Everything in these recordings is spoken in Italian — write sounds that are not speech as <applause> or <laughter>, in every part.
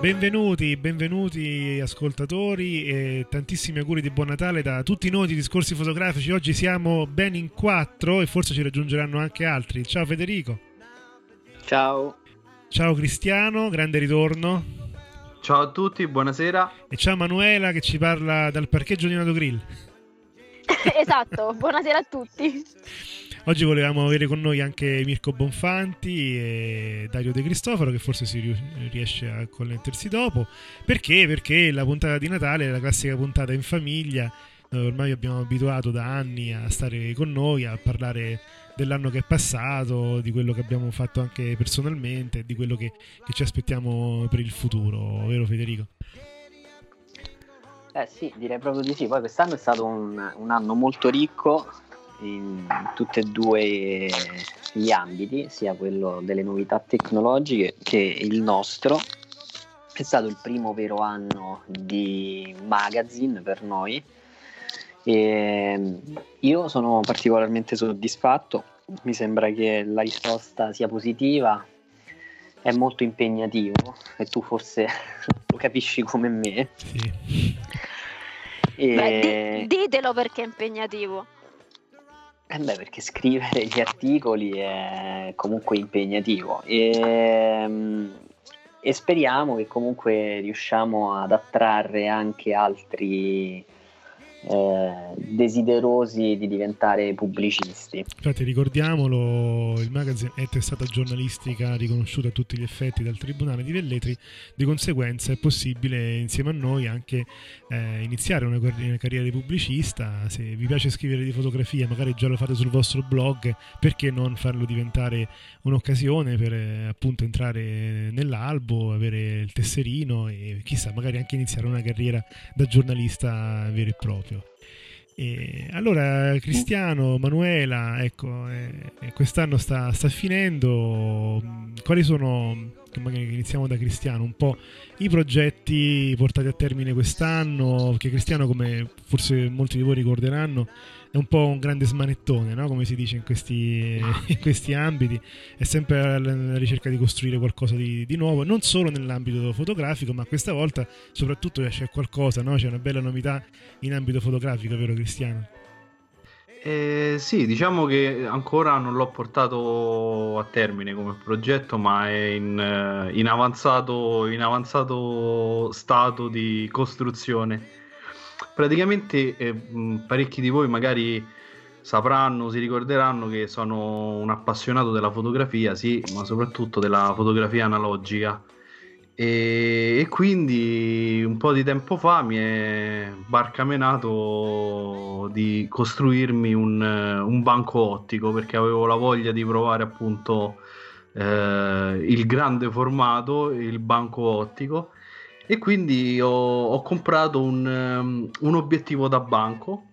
Benvenuti, benvenuti ascoltatori e tantissimi auguri di buon Natale da tutti noi di Discorsi Fotografici. Oggi siamo ben in quattro e forse ci raggiungeranno anche altri. Ciao Federico. Ciao. Ciao Cristiano, grande ritorno. Ciao a tutti, buonasera. E ciao Manuela che ci parla dal parcheggio di Nato Grill. <laughs> esatto, buonasera a tutti. Oggi volevamo avere con noi anche Mirko Bonfanti e Dario De Cristoforo, che forse si riesce a connettersi dopo. Perché? Perché la puntata di Natale è la classica puntata in famiglia, dove ormai abbiamo abituato da anni a stare con noi, a parlare dell'anno che è passato, di quello che abbiamo fatto anche personalmente, di quello che, che ci aspettiamo per il futuro, vero Federico? Eh sì, direi proprio di sì. Poi quest'anno è stato un, un anno molto ricco in tutti e due gli ambiti, sia quello delle novità tecnologiche che il nostro. È stato il primo vero anno di magazine per noi e io sono particolarmente soddisfatto, mi sembra che la risposta sia positiva, è molto impegnativo e tu forse <laughs> lo capisci come me. Sì. E... Beh, di- ditelo perché è impegnativo. Eh beh, perché scrivere gli articoli è comunque impegnativo. E, mm, e speriamo che comunque riusciamo ad attrarre anche altri eh, desiderosi di diventare pubblicisti. Infatti ricordiamolo, il magazine è testata giornalistica riconosciuta a tutti gli effetti dal Tribunale di Velletri, di conseguenza è possibile insieme a noi anche eh, iniziare una, una carriera di pubblicista, se vi piace scrivere di fotografia, magari già lo fate sul vostro blog, perché non farlo diventare un'occasione per eh, appunto entrare nell'albo, avere il tesserino e chissà, magari anche iniziare una carriera da giornalista vero e proprio. E allora, Cristiano, Manuela, ecco, eh, eh, quest'anno sta, sta finendo. Mm, Quali sono, magari iniziamo da Cristiano, un po' i progetti portati a termine quest'anno? Perché Cristiano, come forse molti di voi ricorderanno, un po' un grande smanettone, no? come si dice in questi, <laughs> in questi ambiti, è sempre alla alla ricerca di costruire qualcosa di, di nuovo, non solo nell'ambito fotografico, ma questa volta soprattutto c'è qualcosa, no? c'è una bella novità in ambito fotografico, vero Cristiano? Eh, sì, diciamo che ancora non l'ho portato a termine come progetto, ma è in, eh, in avanzato, in avanzato stato di costruzione. Praticamente eh, parecchi di voi magari sapranno, si ricorderanno che sono un appassionato della fotografia, sì, ma soprattutto della fotografia analogica. E, e quindi un po' di tempo fa mi è barcamenato di costruirmi un, eh, un banco ottico perché avevo la voglia di provare appunto eh, il grande formato, il banco ottico e quindi ho, ho comprato un, um, un obiettivo da banco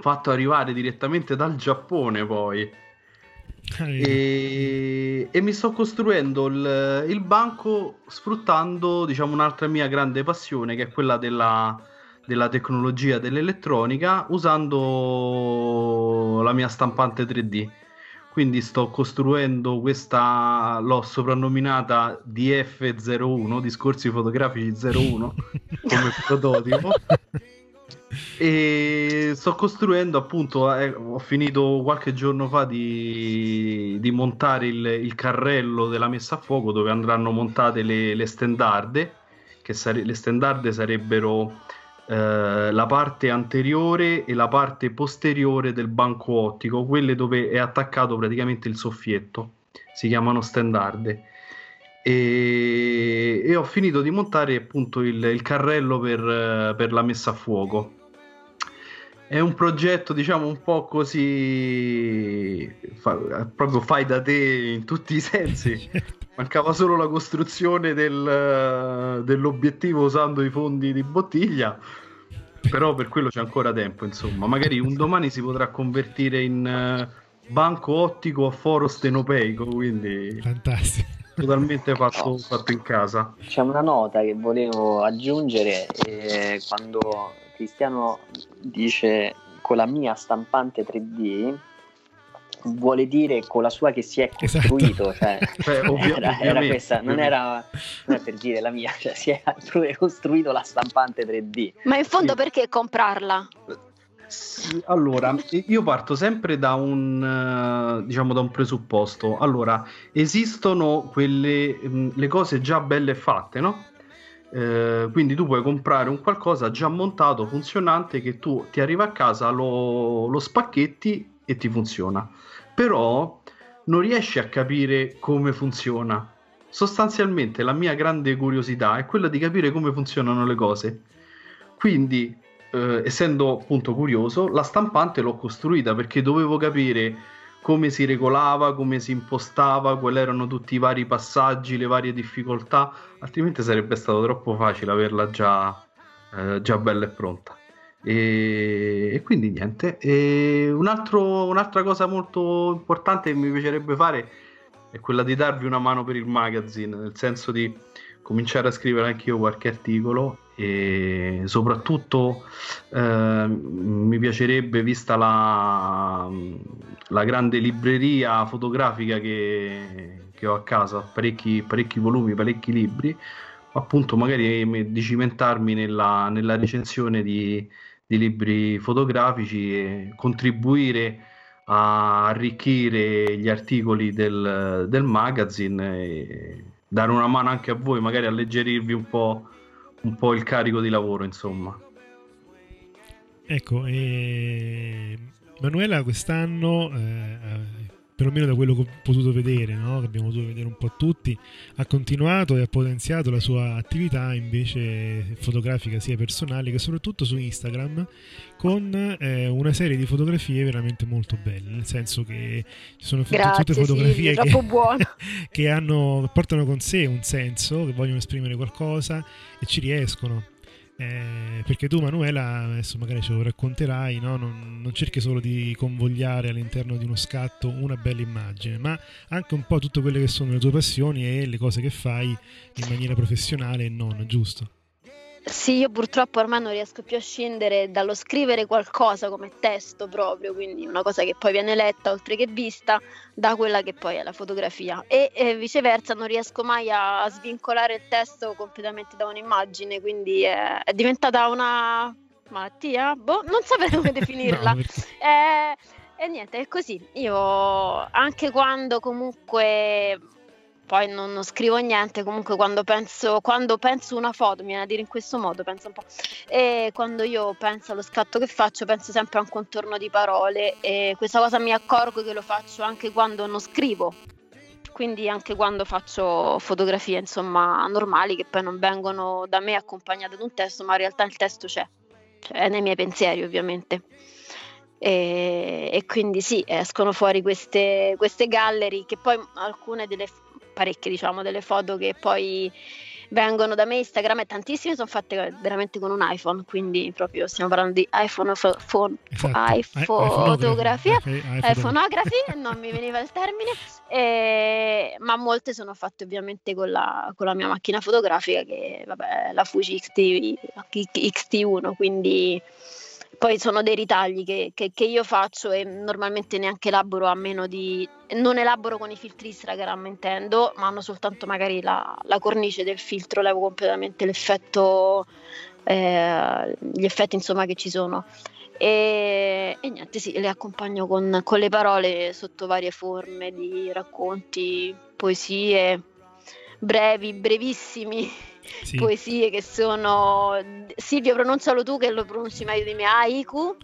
fatto arrivare direttamente dal Giappone poi. E, e mi sto costruendo il, il banco sfruttando diciamo un'altra mia grande passione che è quella della, della tecnologia dell'elettronica usando la mia stampante 3D quindi sto costruendo questa l'ho soprannominata DF01 discorsi fotografici 01 <laughs> come prototipo. E sto costruendo appunto eh, ho finito qualche giorno fa di, di montare il, il carrello della messa a fuoco dove andranno montate le, le stendarde che sare- le stendarde sarebbero eh, la parte anteriore e la parte posteriore del banco ottico, quelle dove è attaccato praticamente il soffietto, si chiamano standard. E, e ho finito di montare appunto il, il carrello per, per la messa a fuoco. È un progetto diciamo un po' così fa, proprio fai da te in tutti i sensi <laughs> mancava solo la costruzione del, dell'obiettivo usando i fondi di bottiglia però per quello c'è ancora tempo insomma. Magari un domani si potrà convertire in uh, banco ottico a foro stenopeico quindi fantastico. totalmente fatto, oh. fatto in casa. C'è una nota che volevo aggiungere eh, quando Cristiano dice con la mia stampante 3D vuole dire con la sua che si è esatto. costruito esatto. cioè, <laughs> Beh, ovvio, <laughs> era, era, questa non era, non è per dire la mia cioè, si è costruito la stampante 3D ma in fondo sì. perché comprarla? Sì, allora, io parto sempre da un, diciamo, da un presupposto. Allora, esistono quelle mm, le cose già belle fatte, no? Eh, quindi tu puoi comprare un qualcosa già montato, funzionante, che tu ti arriva a casa, lo, lo spacchetti e ti funziona. Però non riesci a capire come funziona. Sostanzialmente la mia grande curiosità è quella di capire come funzionano le cose. Quindi, eh, essendo appunto curioso, la stampante l'ho costruita perché dovevo capire come si regolava, come si impostava, quali erano tutti i vari passaggi, le varie difficoltà, altrimenti sarebbe stato troppo facile averla già, eh, già bella e pronta. E, e quindi niente. E un altro, un'altra cosa molto importante che mi piacerebbe fare è quella di darvi una mano per il magazine, nel senso di cominciare a scrivere anche io qualche articolo e soprattutto eh, mi piacerebbe, vista la, la, grande libreria fotografica che, che ho a casa, parecchi, parecchi, volumi, parecchi libri, appunto magari di cimentarmi nella, nella recensione di, di, libri fotografici e contribuire a arricchire gli articoli del, del magazine e dare una mano anche a voi, magari alleggerirvi un po' un po' il carico di lavoro, insomma. Ecco, e... Manuela quest'anno, eh, perlomeno da quello che ho potuto vedere, no? che abbiamo potuto vedere un po' tutti, ha continuato e ha potenziato la sua attività invece fotografica sia personale che soprattutto su Instagram con eh, una serie di fotografie veramente molto belle, nel senso che ci sono Grazie, tutte fotografie sì, che, <laughs> che hanno, portano con sé un senso, che vogliono esprimere qualcosa e ci riescono. Eh, perché tu Manuela, adesso magari ce lo racconterai, no? non, non, cerchi solo di convogliare all'interno di uno scatto una bella immagine, ma anche un po' tutte quelle che sono le tue passioni e le cose che fai in maniera professionale e non, giusto? Sì, io purtroppo ormai non riesco più a scendere dallo scrivere qualcosa come testo proprio, quindi una cosa che poi viene letta oltre che vista da quella che poi è la fotografia e, e viceversa non riesco mai a, a, svincolare il testo completamente da un'immagine, quindi è, è diventata una malattia? Boh, non saprei come <laughs> definirla. no, eh, e niente, è così. Io anche quando comunque poi non, non, scrivo niente, comunque quando penso, quando penso una foto, mi viene a dire in questo modo, penso un po', e quando io penso allo scatto che faccio, penso sempre a un contorno di parole e questa cosa mi accorgo che lo faccio anche quando non scrivo, quindi anche quando faccio fotografie insomma normali che poi non vengono da me accompagnate da un testo, ma in realtà il testo c'è, cioè è nei miei pensieri ovviamente. E, e, quindi sì, escono fuori queste, queste gallery che poi alcune delle parecchie diciamo delle foto che poi vengono da me Instagram e tantissime sono fatte veramente con un iPhone quindi proprio stiamo parlando di iPhone, fo- fo- esatto. iPhone fotografia iPhoneography non mi veniva il termine e, ma molte sono fatte ovviamente con la, con la mia macchina fotografica che vabbè la Fuji XT, XT1 quindi poi sono dei ritagli che, che, che, io faccio e normalmente neanche elaboro a meno di... non elaboro con i filtri Instagram intendo, ma hanno soltanto magari la, la cornice del filtro, levo completamente l'effetto, eh, gli effetti insomma che ci sono. E, e niente, sì, le accompagno con, con le parole sotto varie forme di racconti, poesie, brevi, brevissimi Sì. poesie che sono Silvio pronuncialo tu che lo pronunci meglio di me haiku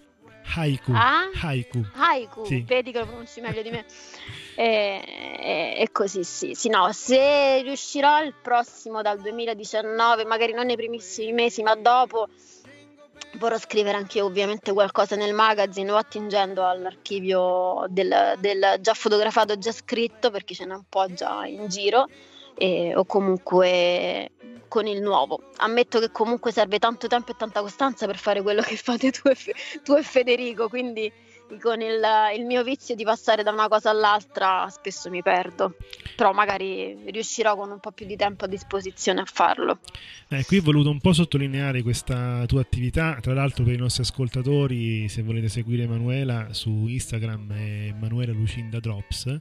Haiku. Ah? Haiku. haiku Sì. vedi che lo pronunci meglio di me e, e- e così sì, sì no, se riuscirò il prossimo dal 2019 magari non nei primissimi mesi ma dopo vorrò scrivere anche io ovviamente qualcosa nel magazine o attingendo all'archivio del, del già fotografato, già scritto perché ce n'è un po' già in giro e- o comunque con il nuovo. Ammetto che comunque serve tanto tempo e tanta costanza per fare quello che fate tu e, Fe- tu e Federico, quindi con il, il mio vizio di passare da una cosa all'altra spesso mi perdo, però magari riuscirò con un po' più di tempo a disposizione a farlo. Eh, qui ho voluto un po' sottolineare questa tua attività, tra l'altro per i nostri ascoltatori, se volete seguire Emanuela su Instagram è Emanuela Lucinda Drops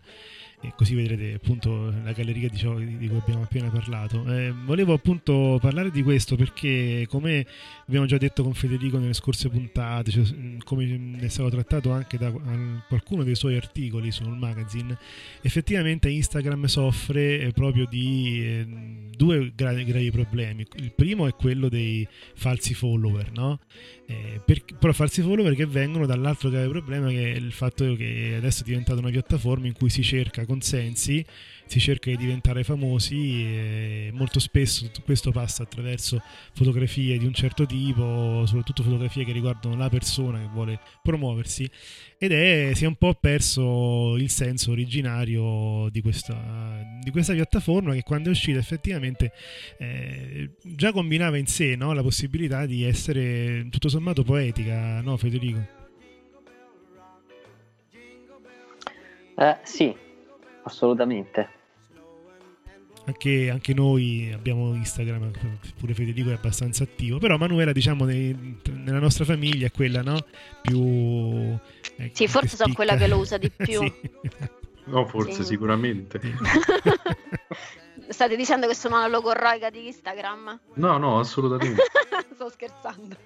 e così vedrete appunto la galleria di ciò di cui abbiamo appena parlato. Eh, volevo appunto parlare di questo perché come abbiamo già detto con Federico nelle scorse puntate, cioè, come è stato trattato anche da al- qualcuno dei suoi articoli sul magazine, effettivamente Instagram soffre eh, proprio di eh, due gra- gravi problemi. Il primo è quello dei falsi follower, no? Eh, per- però falsi follower che vengono dall'altro grave problema che è il fatto che adesso è diventata una piattaforma in cui si cerca consensi, si cerca di diventare famosi e molto spesso questo passa attraverso fotografie di un certo tipo, soprattutto fotografie che riguardano la persona che vuole promuoversi ed è si è un po' perso il senso originario di questa, di questa piattaforma che quando è uscita effettivamente eh, già combinava in sé no, la possibilità di essere tutto sommato poetica, no Federico? Eh, sì, assolutamente. Anche, anche noi abbiamo Instagram, pure Federico è abbastanza attivo, però Manuela diciamo nei- nella nostra famiglia è quella no? più... eh, Sì, forse sono quella che lo usa di <laughs> più. Sì. No, forse Sì. sicuramente. <laughs> State dicendo che sono la logorroica di Instagram? No, no, assolutamente. <laughs> Sto scherzando.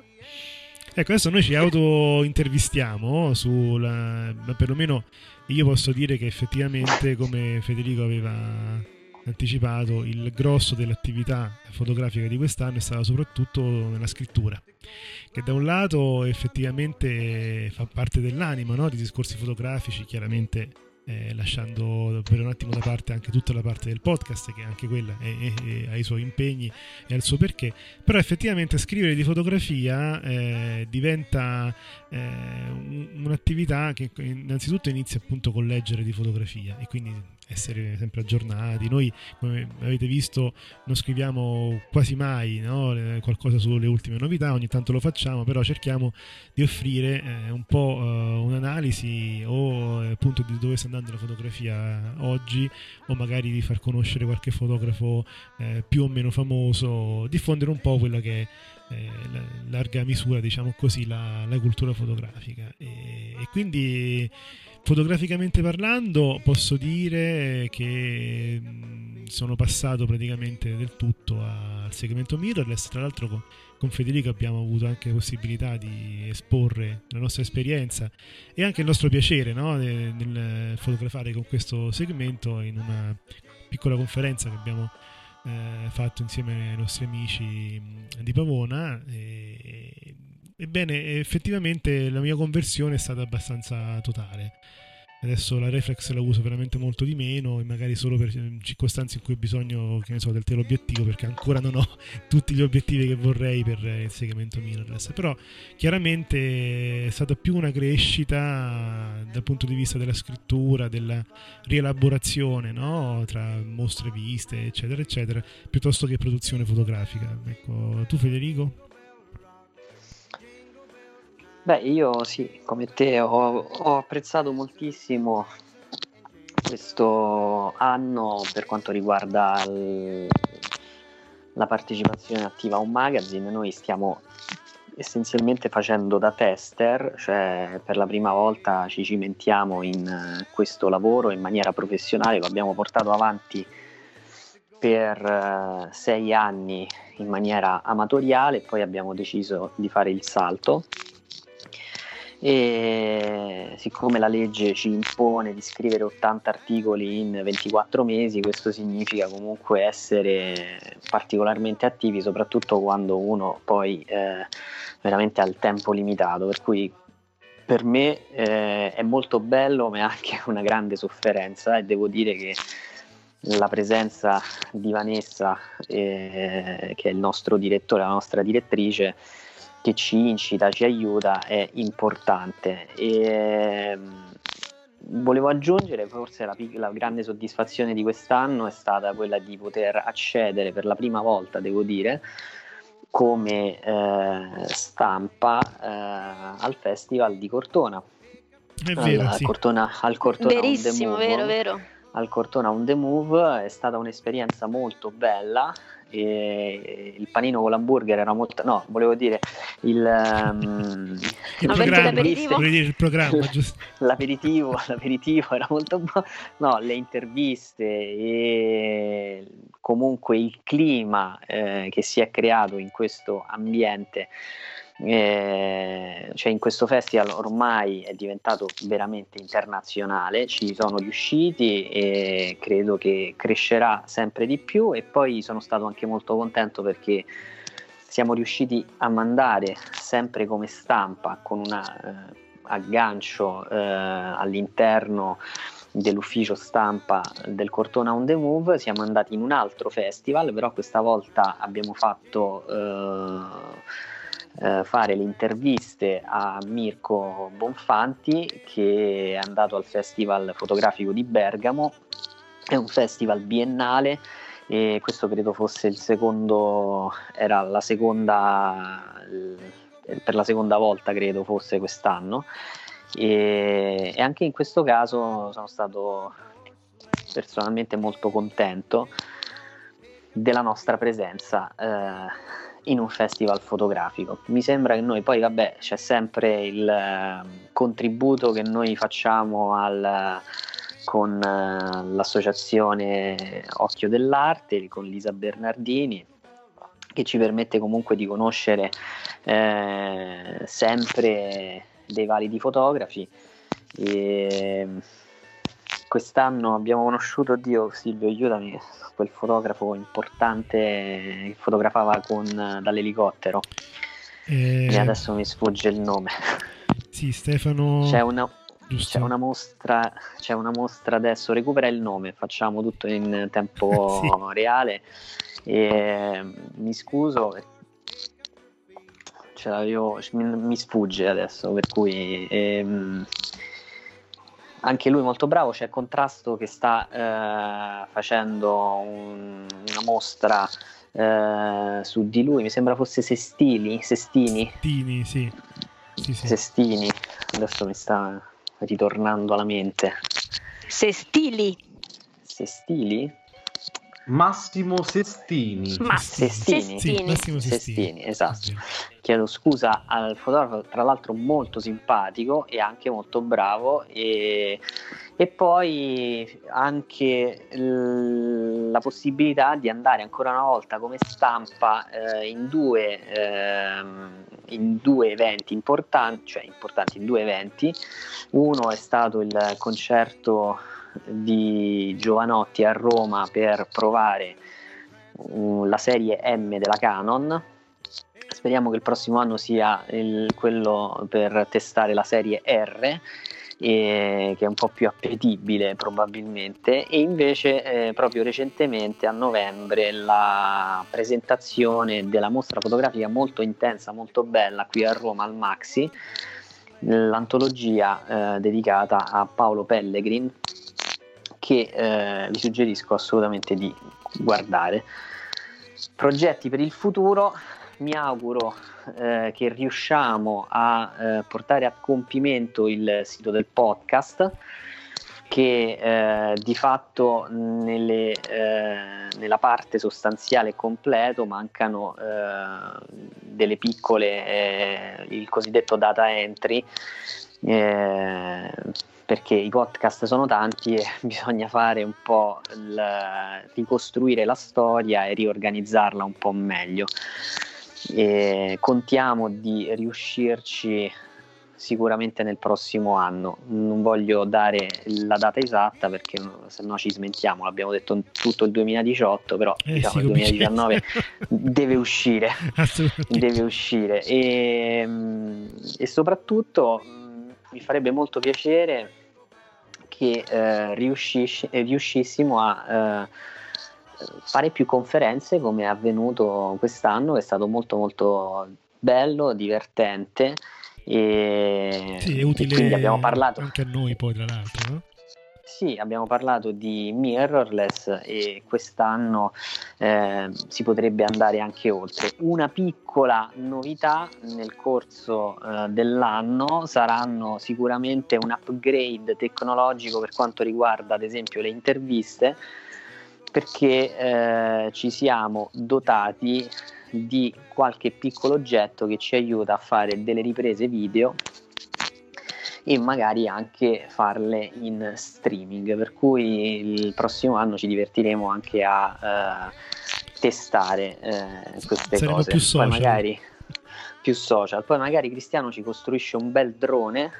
Ecco, adesso noi ci auto-intervistiamo sulla... ma perlomeno io posso dire che effettivamente, come Federico aveva anticipato, il grosso dell'attività fotografica di quest'anno è stato soprattutto nella scrittura, che da un lato effettivamente fa parte dell'anima no? di discorsi fotografici, chiaramente eh, lasciando per un attimo da parte anche tutta la parte del podcast, che anche quella è- è- è- ha i suoi impegni e ha il suo perché, però effettivamente scrivere di fotografia eh, diventa eh, un- un'attività che innanzitutto inizia appunto con leggere di fotografia e quindi essere sempre aggiornati. Noi, come avete visto, non scriviamo quasi mai no, qualcosa sulle ultime novità, ogni tanto lo facciamo, però cerchiamo di offrire eh, un po' eh, un'analisi o eh, appunto di dove sta andando la fotografia oggi o magari di far conoscere qualche fotografo eh, più o meno famoso, diffondere un po' quella che è eh, la- larga misura, diciamo così, la, la cultura fotografica. E, e quindi fotograficamente parlando posso dire che sono passato praticamente del tutto al segmento mirrorless, tra l'altro con, Federico abbiamo avuto anche la possibilità di esporre la nostra esperienza e anche il nostro piacere no? nel, fotografare con questo segmento in una piccola conferenza che abbiamo eh, fatto insieme ai nostri amici di Pavona. E, ebbene, effettivamente la mia conversione è stata abbastanza totale. Adesso la reflex la uso veramente molto di meno e magari solo per eh, circostanze in cui ho bisogno, che ne so, del teleobiettivo perché ancora non ho <laughs> tutti gli obiettivi che vorrei per eh, il segmento mirrorless. Però chiaramente è stata più una crescita dal punto di vista della scrittura, della rielaborazione no? tra mostre viste, eccetera, eccetera, piuttosto che produzione fotografica. Ecco, tu Federico? Beh, io sì, come te ho, ho apprezzato moltissimo questo anno per quanto riguarda il- la partecipazione attiva a un magazine. Noi stiamo essenzialmente facendo da tester, cioè per la prima volta ci cimentiamo in eh, questo lavoro in maniera professionale, lo abbiamo portato avanti per eh, sei anni in maniera amatoriale, poi abbiamo deciso di fare il salto e siccome la legge ci impone di scrivere 80 articoli in 24 mesi, questo significa comunque essere particolarmente attivi, soprattutto quando uno poi eh, veramente ha il tempo limitato, per cui per me eh, è molto bello ma è anche <laughs> una grande sofferenza e devo dire che la presenza di Vanessa, eh, che è il nostro direttore, la nostra direttrice, che ci incita, ci aiuta, è importante. E, ehm, volevo aggiungere, forse la, la, grande soddisfazione di quest'anno è stata quella di poter accedere per la prima volta, devo dire, come eh, stampa eh, al Festival di Cortona. È vero, al, sì. Cortona, al Cortona Verissimo, vero, vero al Cortona On The Move, è stata un'esperienza molto bella. Il panino con l'hamburger era molto no volevo dire il, um, il programma, l'aperitivo. Dire il programma <laughs> l'aperitivo, l'aperitivo era molto buono. No le interviste e comunque il clima eh, che si è creato in questo ambiente eh, cioè in questo festival ormai è diventato veramente internazionale, ci sono riusciti e credo che crescerà sempre di più e poi sono stato anche molto contento perché siamo riusciti a mandare sempre come stampa con un eh, aggancio eh, all'interno dell'ufficio stampa del Cortona on the Move, siamo andati in un altro festival, però questa volta abbiamo fatto eh, fare le interviste a Mirko Bonfanti che è andato al Festival Fotografico di Bergamo, è un festival biennale e questo credo fosse il secondo, era la seconda, per la seconda volta credo fosse quest'anno e, e anche in questo caso sono stato personalmente molto contento della nostra presenza. Eh, in un festival fotografico. Mi sembra che noi poi, vabbè, c'è sempre il eh, contributo che noi facciamo al, con eh, l'associazione Occhio dell'Arte, con Lisa Bernardini, che ci permette comunque di conoscere eh, sempre dei validi fotografi. E, quest'anno abbiamo conosciuto, Dio Silvio, aiutami, quel fotografo importante che fotografava con, dall'elicottero. Eh... E adesso mi sfugge il nome. Sì, Stefano. C'è una, c'è una, mostra, c'è una mostra adesso, recupera il nome, facciamo tutto in tempo <laughs> sì. reale. E, mi scuso, mi, mi, sfugge adesso, per cui... Ehm, anche lui molto bravo, c'è Contrasto che sta eh, facendo un, una mostra eh, su di lui, mi sembra fosse Sestili, Sestini. Sestini, sì. sì, sì. Sestini, adesso mi sta ritornando alla mente. Sestili. Sestili? Massimo Sestini. Ma Sestini. Sì, Massimo Sestini, Sestini esatto. Chiedo scusa al fotografo, tra l'altro molto simpatico e anche molto bravo e, e poi anche l- la possibilità di andare ancora una volta come stampa eh, in, due, eh, in due eventi importanti, cioè importanti in due eventi. Uno è stato il concerto di Giovanotti a Roma per provare uh, la serie M della Canon. Speriamo che il prossimo anno sia il, quello per testare la serie R, che è un po' più appetibile probabilmente. E invece, eh, proprio recentemente a novembre, la presentazione della mostra fotografica molto intensa, molto bella qui a Roma al Maxi l'antologia eh, dedicata a Paolo Pellegrin che eh, vi suggerisco assolutamente di guardare. Progetti per il futuro, mi auguro eh, che riusciamo a eh, portare a compimento il sito del podcast che eh, di fatto nelle, eh, nella parte sostanziale completo mancano eh, delle piccole, eh, il cosiddetto data entry perché i podcast sono tanti e <laughs> bisogna fare un po' il, ricostruire la storia e riorganizzarla un po' meglio. E contiamo di riuscirci sicuramente nel prossimo anno. Non voglio dare la data esatta perché se no ci smentiamo, l'abbiamo detto tutto il 2018, però Eh diciamo sì, il come 2019 <laughs> deve uscire, deve uscire. E, e soprattutto mm, mi farebbe molto piacere che eh, riuscissi- riuscissimo a eh, fare più conferenze come è avvenuto quest'anno, è stato molto molto bello, divertente e, Sì, è e utile quindi abbiamo parlato anche a noi poi, tra l'altro, no? sì, abbiamo parlato di mirrorless e quest'anno eh, si potrebbe andare anche oltre. Una piccola novità nel corso eh, dell'anno saranno sicuramente un upgrade tecnologico per quanto riguarda ad esempio le interviste perché eh, ci siamo dotati di qualche piccolo oggetto che ci aiuta a fare delle riprese video e magari anche farle in streaming per cui il prossimo anno ci divertiremo anche a eh, testare eh, queste Saremo cose. più poi magari più social. Poi magari Cristiano ci costruisce un bel drone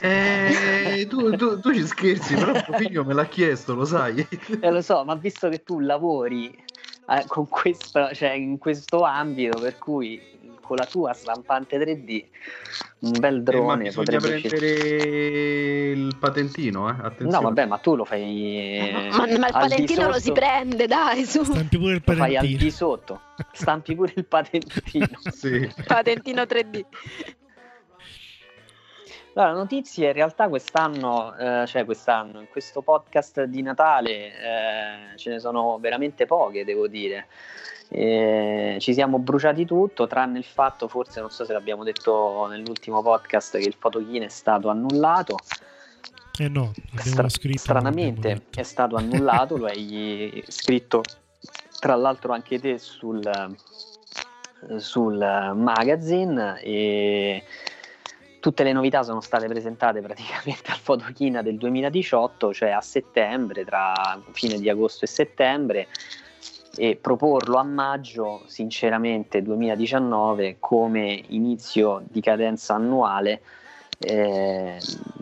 Eh, tu, tu- tu ci scherzi, però tuo figlio me l'ha chiesto, lo sai. Eh, lo so, ma visto che tu lavori eh, con questo, cioè in questo ambito, per cui con la tua stampante 3D, un bel Eh, ma drone bisogna potrebbe uscire. prendere il patentino, eh? Attenzione. No, vabbè, ma tu lo fai. Ma, ma il patentino lo si prende, dai, su. Stampi pure il Lo fai al patentino. di sotto, stampi pure il patentino. <laughs> Sì. Patentino 3D. Allora, notizie in realtà quest'anno, eh, cioè quest'anno, in questo podcast di Natale eh, ce ne sono veramente poche, devo dire. Eh, ci siamo bruciati tutto, tranne il fatto, forse non so se l'abbiamo detto nell'ultimo podcast, che il fotokine è stato annullato. Eh no, Stra- scritto. stranamente è stato annullato, lo hai scritto tra l'altro anche te sul, sul magazine e tutte le novità sono state presentate praticamente <laughs> al Fotochina del 2018, cioè a settembre, tra fine di agosto e settembre e proporlo a maggio, sinceramente 2019 come inizio di cadenza annuale eh,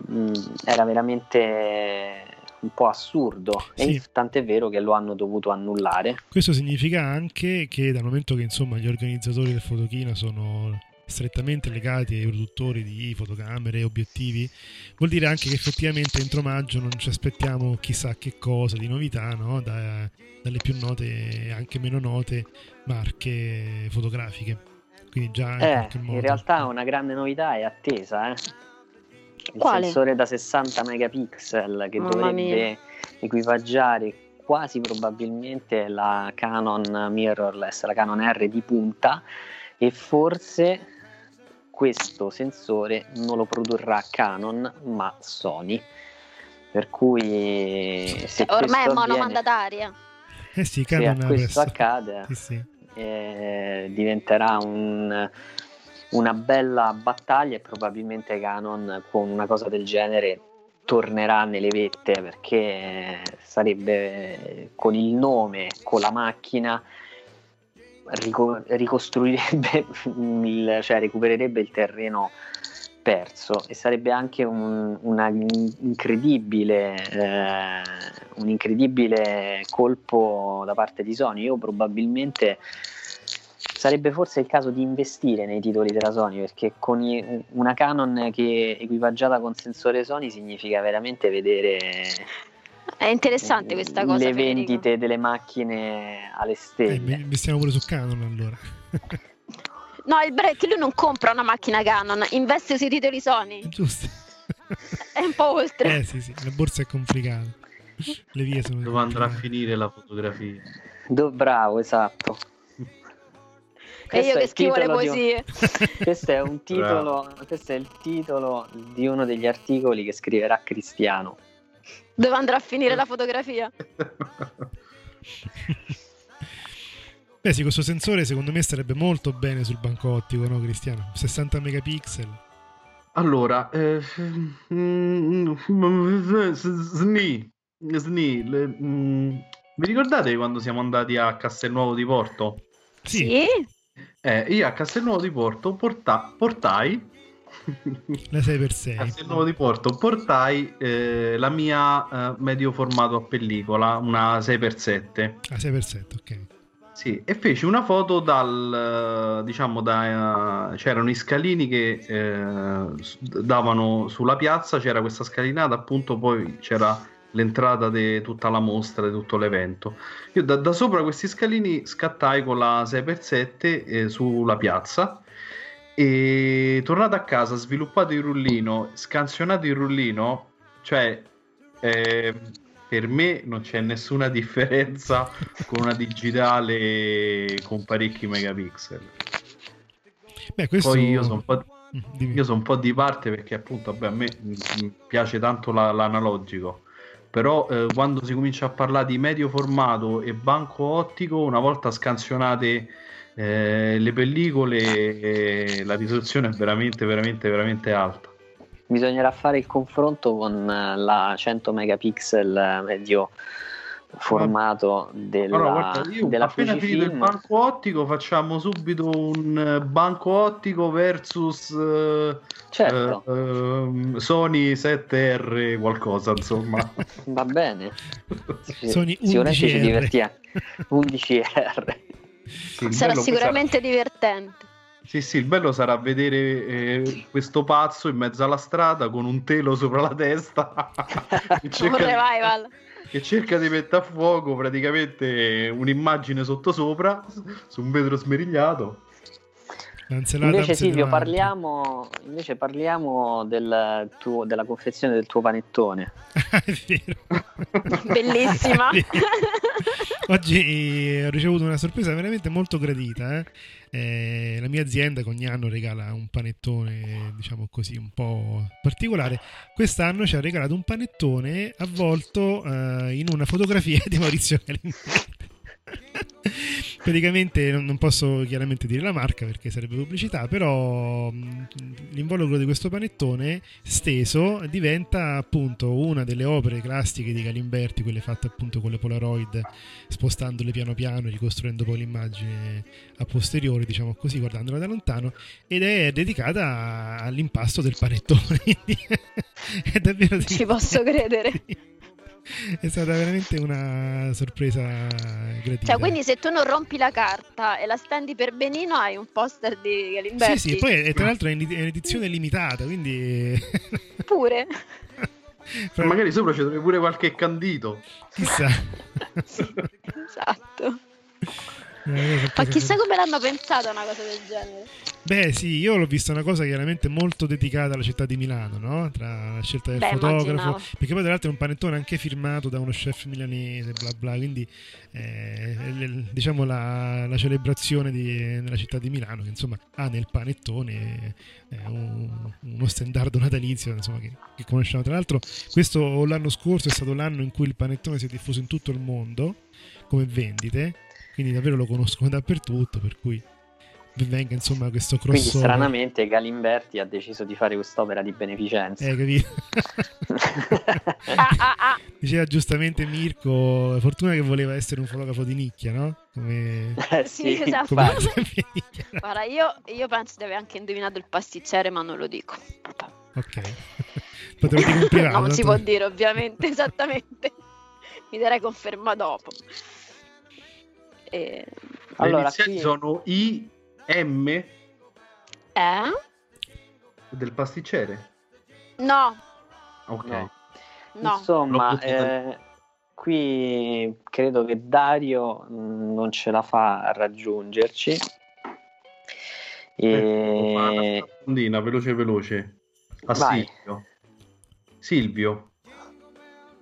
mh, era veramente un po' assurdo e Sì. tant'è vero che lo hanno dovuto annullare. Questo significa anche che dal momento che insomma gli organizzatori del Fotochina sono strettamente legati ai produttori di fotocamere e obiettivi, vuol dire anche che effettivamente entro maggio non ci aspettiamo chissà che cosa di novità, no? Da- dalle più note e anche meno note marche fotografiche. Quindi già in Eh, qualche modo. in realtà una grande novità è attesa, eh. Il Quale? sensore da 60 megapixel che Mamma dovrebbe equipaggiare quasi probabilmente la Canon mirrorless, la Canon R di punta e forse questo sensore non lo produrrà Canon ma Sony. Per cui se Ormai è questo avviene- monomandataria. Eh sì, se Canon questo adesso. accade Sì, sì. eh, diventerà un- una bella battaglia e probabilmente Canon con una cosa del genere tornerà nelle vette perché sarebbe con il nome, con la macchina rico- ricostruirebbe <laughs> il, cioè recupererebbe il terreno perso e sarebbe anche un, una incredibile, eh, un incredibile colpo da parte di Sony. Io probabilmente sarebbe forse il caso di investire nei titoli della Sony perché con una Canon che equipaggiata con sensore Sony significa veramente vedere È interessante questa cosa. le Federico. vendite delle macchine alle Eh, stelle. investiamo pure su Canon allora. <laughs> No, il break lui non compra una macchina Canon, investe sui titoli Sony. Giusto. <laughs> È un po' oltre. Eh sì, sì, la borsa è complicata. Le vie sono Dove andrà a finire la fotografia? Do- bravo, esatto. <laughs> e Questo io che scrivo le di un- poesie. Questo è un titolo, questo è il titolo di uno degli articoli che scriverà Cristiano. Dove andrà a finire la fotografia? <laughs> Beh sì, questo sensore secondo me starebbe molto bene sul banco ottico, no Cristiano? 60 megapixel. Allora, eh, sni, sni, le- mm, vi ricordate quando siamo andati a Castelnuovo di Porto? Sì, Eh, io a Castelnuovo di Porto porta- portai La 6x6. Castelnuovo di Porto portai eh, la mia eh, medio formato a pellicola, una 6x7. Ah, 6x7, ok. Sì, e feci una foto dal, eh, diciamo, da, eh, c'erano i scalini che eh, davano sulla piazza, c'era questa scalinata, appunto, poi c'era l'entrata di tutta la mostra, di tutto l'evento. Io da, da sopra questi scalini scattai con la 6x7 eh, sulla piazza e tornato a casa, sviluppato il rullino, scansionato il rullino, cioè eh, per me non c'è nessuna differenza con una digitale con parecchi megapixel. Beh, questo... Poi io sono un po', Mm, dimmi. io son un po' di parte perché appunto vabbè, a me piace tanto la- l'analogico. Però eh, quando si comincia a parlare di medio formato e banco ottico, una volta scansionate eh, le pellicole, eh, la risoluzione è veramente, veramente, veramente alta. Bisognerà fare il confronto con eh, la 100 megapixel eh, medio formato della, Allora, guarda, io della appena finito il Fujifilm. banco ottico, facciamo subito un eh, banco ottico versus eh, Certo. eh, ehm, Sony 7R qualcosa, insomma. <laughs> Va bene. <laughs> Sony Sicuramente ci 11R. divertiamo. 11R. Sì, Sarà sicuramente divertente. Sì, sì, il bello sarà vedere eh, questo pazzo in mezzo alla strada con un telo sopra la testa <laughs> che, cerca, revival. che cerca di mettere a fuoco praticamente un'immagine sottosopra su un vetro smerigliato. Invece. Silvio parliamo, invece parliamo del tuo- della confezione del tuo panettone. <laughs> è vero. <laughs> Bellissima. <laughs> Oggi ho ricevuto una sorpresa veramente molto gradita. eh. Eh, la mia azienda che ogni anno regala un panettone, diciamo così, un po' particolare. Quest'anno ci ha regalato un panettone avvolto eh, in una fotografia di Maurizio Galimberti. <laughs> Praticamente non, posso chiaramente dire la marca perché sarebbe pubblicità, però mh, l'involucro di questo panettone steso diventa appunto una delle opere classiche di Galimberti, quelle fatte appunto con le Polaroid, spostandole piano piano, ricostruendo poi l'immagine a posteriori, diciamo così, guardandola da lontano, ed è dedicata all'impasto del panettone. <laughs> è davvero Ci posso credere. <laughs> È stata veramente una sorpresa gradita. Cioè, quindi se tu non rompi la carta e la stendi per benino, hai un poster di Galimberti. Sì, sì, poi è- tra l'altro è un'edizione limitata, quindi <laughs> Pure. <laughs> Fra- Magari sopra ci deve pure qualche candito. chissà. <laughs> Esatto. Ma chissà come l'hanno pensata una cosa del genere. Beh, sì, io l'ho vista una cosa chiaramente molto dedicata alla città di Milano, no? Tra la scelta del Beh, fotografo, immaginavo. perché poi tra l'altro è un panettone anche firmato da uno chef milanese, bla bla, quindi eh, diciamo la, la celebrazione di- nella città di Milano, che insomma ha nel panettone eh, un- uno stendardo natalizio, insomma, che, che conosciamo. Tra l'altro questo l'anno scorso è stato l'anno in cui il panettone si è diffuso in tutto il mondo come vendite, quindi davvero lo conoscono dappertutto, per cui ben venga insomma questo Quindi crossover. stranamente Galimberti ha deciso di fare quest'opera di beneficenza. Eh, capito? <laughs> Ah, ah, ah. Diceva giustamente Mirko, fortuna che voleva essere un fotografo di nicchia, no? Come... Eh, Sì, esatto. come. Guarda, io, io penso di aver anche indovinato il pasticcere, ma non lo dico. Ok. <laughs> Potevo dire un privato. non si può dire, ovviamente, esattamente. Mi darei conferma dopo. E... Le Allora, iniziali qui- sono I, M Eh? del pasticcere. No, Ok. No. no. Insomma, eh, qui credo che Dario mh, non ce la fa a raggiungerci. Fare E... una veloce veloce. A Vai. Silvio. Silvio.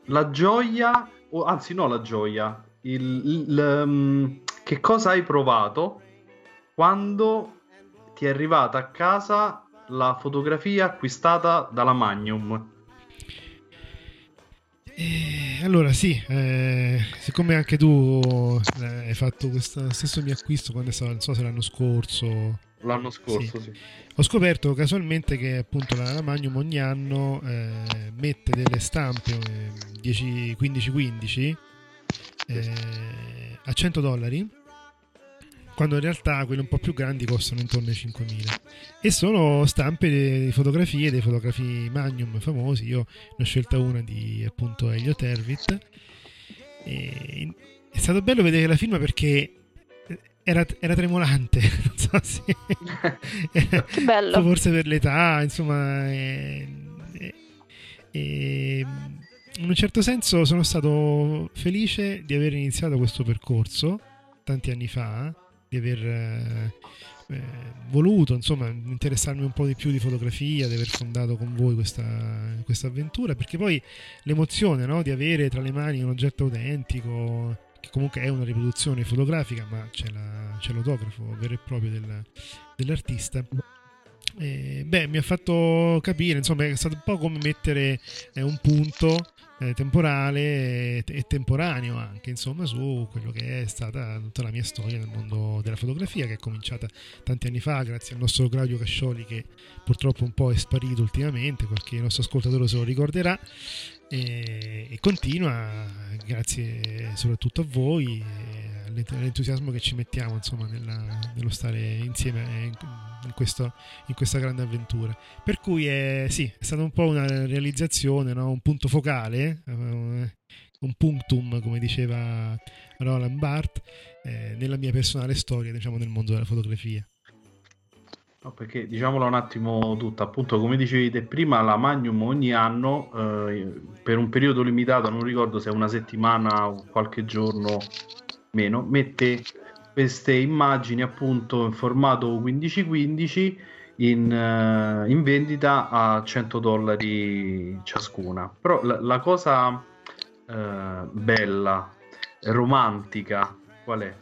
La gioia, o anzi no la gioia, il, il, um, che cosa hai provato quando ti è arrivata a casa la fotografia acquistata dalla Magnum? Eh, allora sì, eh, siccome anche tu eh, hai fatto questo stesso mio acquisto quando è stato, non so se l'anno scorso, L'anno scorso, sì. ho scoperto casualmente che appunto la, la Magnum ogni anno eh, mette delle stampe eh, 10, 15, 15 eh, a 100 dollari quando in realtà quelle un po' più grandi costano intorno ai 5.000 e sono stampe di fotografie dei fotografi Magnum famosi. Io ne ho scelta una di appunto Elliot Erwitt. E è stato bello vedere la firma perché era, era tremolante <laughs> non so se che bello. forse per l'età insomma e, e in un certo senso sono stato felice di aver iniziato questo percorso tanti anni fa, di aver eh, eh, voluto insomma interessarmi un po' di più di fotografia, di aver fondato con voi questa, questa avventura, perché poi l'emozione no, di avere tra le mani un oggetto autentico, che comunque è una riproduzione fotografica, ma c'è, la, c'è l'autografo vero e proprio del, dell'artista. Eh, beh, mi ha fatto capire, insomma, è stato un po' come mettere eh, un punto eh, temporale e, temporaneo anche, insomma, su quello che è stata tutta la mia storia nel mondo della fotografia, che è cominciata tanti anni fa, grazie al nostro Claudio Cascioli, che purtroppo un po' è sparito ultimamente, qualche nostro ascoltatore se lo ricorderà, e, e continua, grazie soprattutto a voi. all'entusiasmo che ci mettiamo insomma nella, nello stare insieme in, questo, in, questa grande avventura. Per cui è, sì, è stata un po' una realizzazione, no? un punto focale, eh, un punctum, come diceva Roland Barthes, eh, nella mia personale storia, diciamo, nel mondo della fotografia. No, perché diciamolo un attimo tutta, appunto come dicevi te prima, la Magnum ogni anno eh, per un periodo limitato, non ricordo se è una settimana o qualche giorno meno, mette queste immagini appunto in formato 15-15 in, uh, in, vendita a 100 dollari ciascuna. Però la, la cosa uh, bella, romantica, qual è?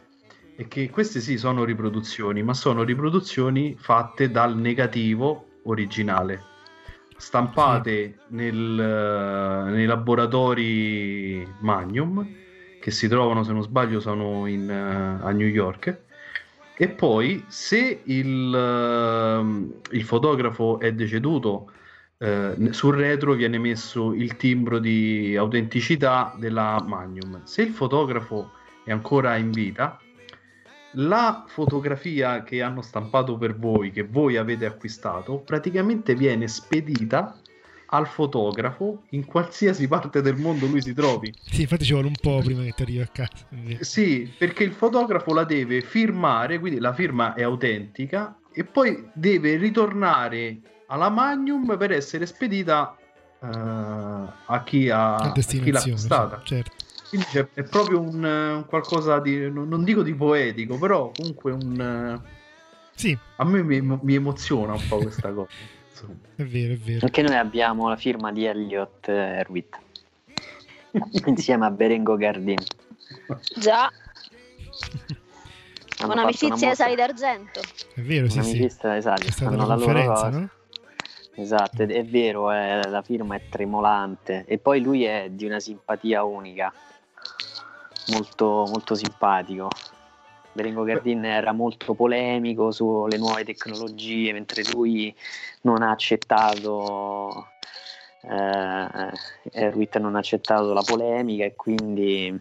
È che queste sì sono riproduzioni, ma sono riproduzioni fatte dal negativo originale, stampate sì. nel, uh, nei laboratori Magnum che si trovano, se non sbaglio, sono in, uh, a New York. E poi, se il, uh, il fotografo è deceduto, uh, sul retro viene messo il timbro di autenticità della Magnum. Se il fotografo è ancora in vita, la fotografia che hanno stampato per voi, che voi avete acquistato, praticamente viene spedita al fotografo in qualsiasi parte del mondo lui si trovi. Sì, infatti ci vuole un po' prima che ti arrivi a casa. Sì, perché il fotografo la deve firmare, quindi la firma è autentica e poi deve ritornare alla Magnum per essere spedita uh, a chi ha a chi l'ha acquistata. Certo. Quindi è proprio un, un, qualcosa di, non dico di poetico, però comunque un... Sì. A me mi, mi emoziona un po' questa cosa. insomma. È vero, è vero. Perché noi abbiamo la firma di Elliot Erwitt <laughs> insieme a Berengo Gardini. Già. Un'amicizia ai sali d'argento. È vero, sì, Un'amicizia sì. ai sali. È stata una conferenza, no? Esatto, è, vero, è, la firma è tremolante e poi lui è di una simpatia unica, molto, molto simpatico. Berengo Gardin era molto polemico sulle nuove tecnologie, mentre lui non ha accettato eh, Erwitt non ha accettato la polemica e quindi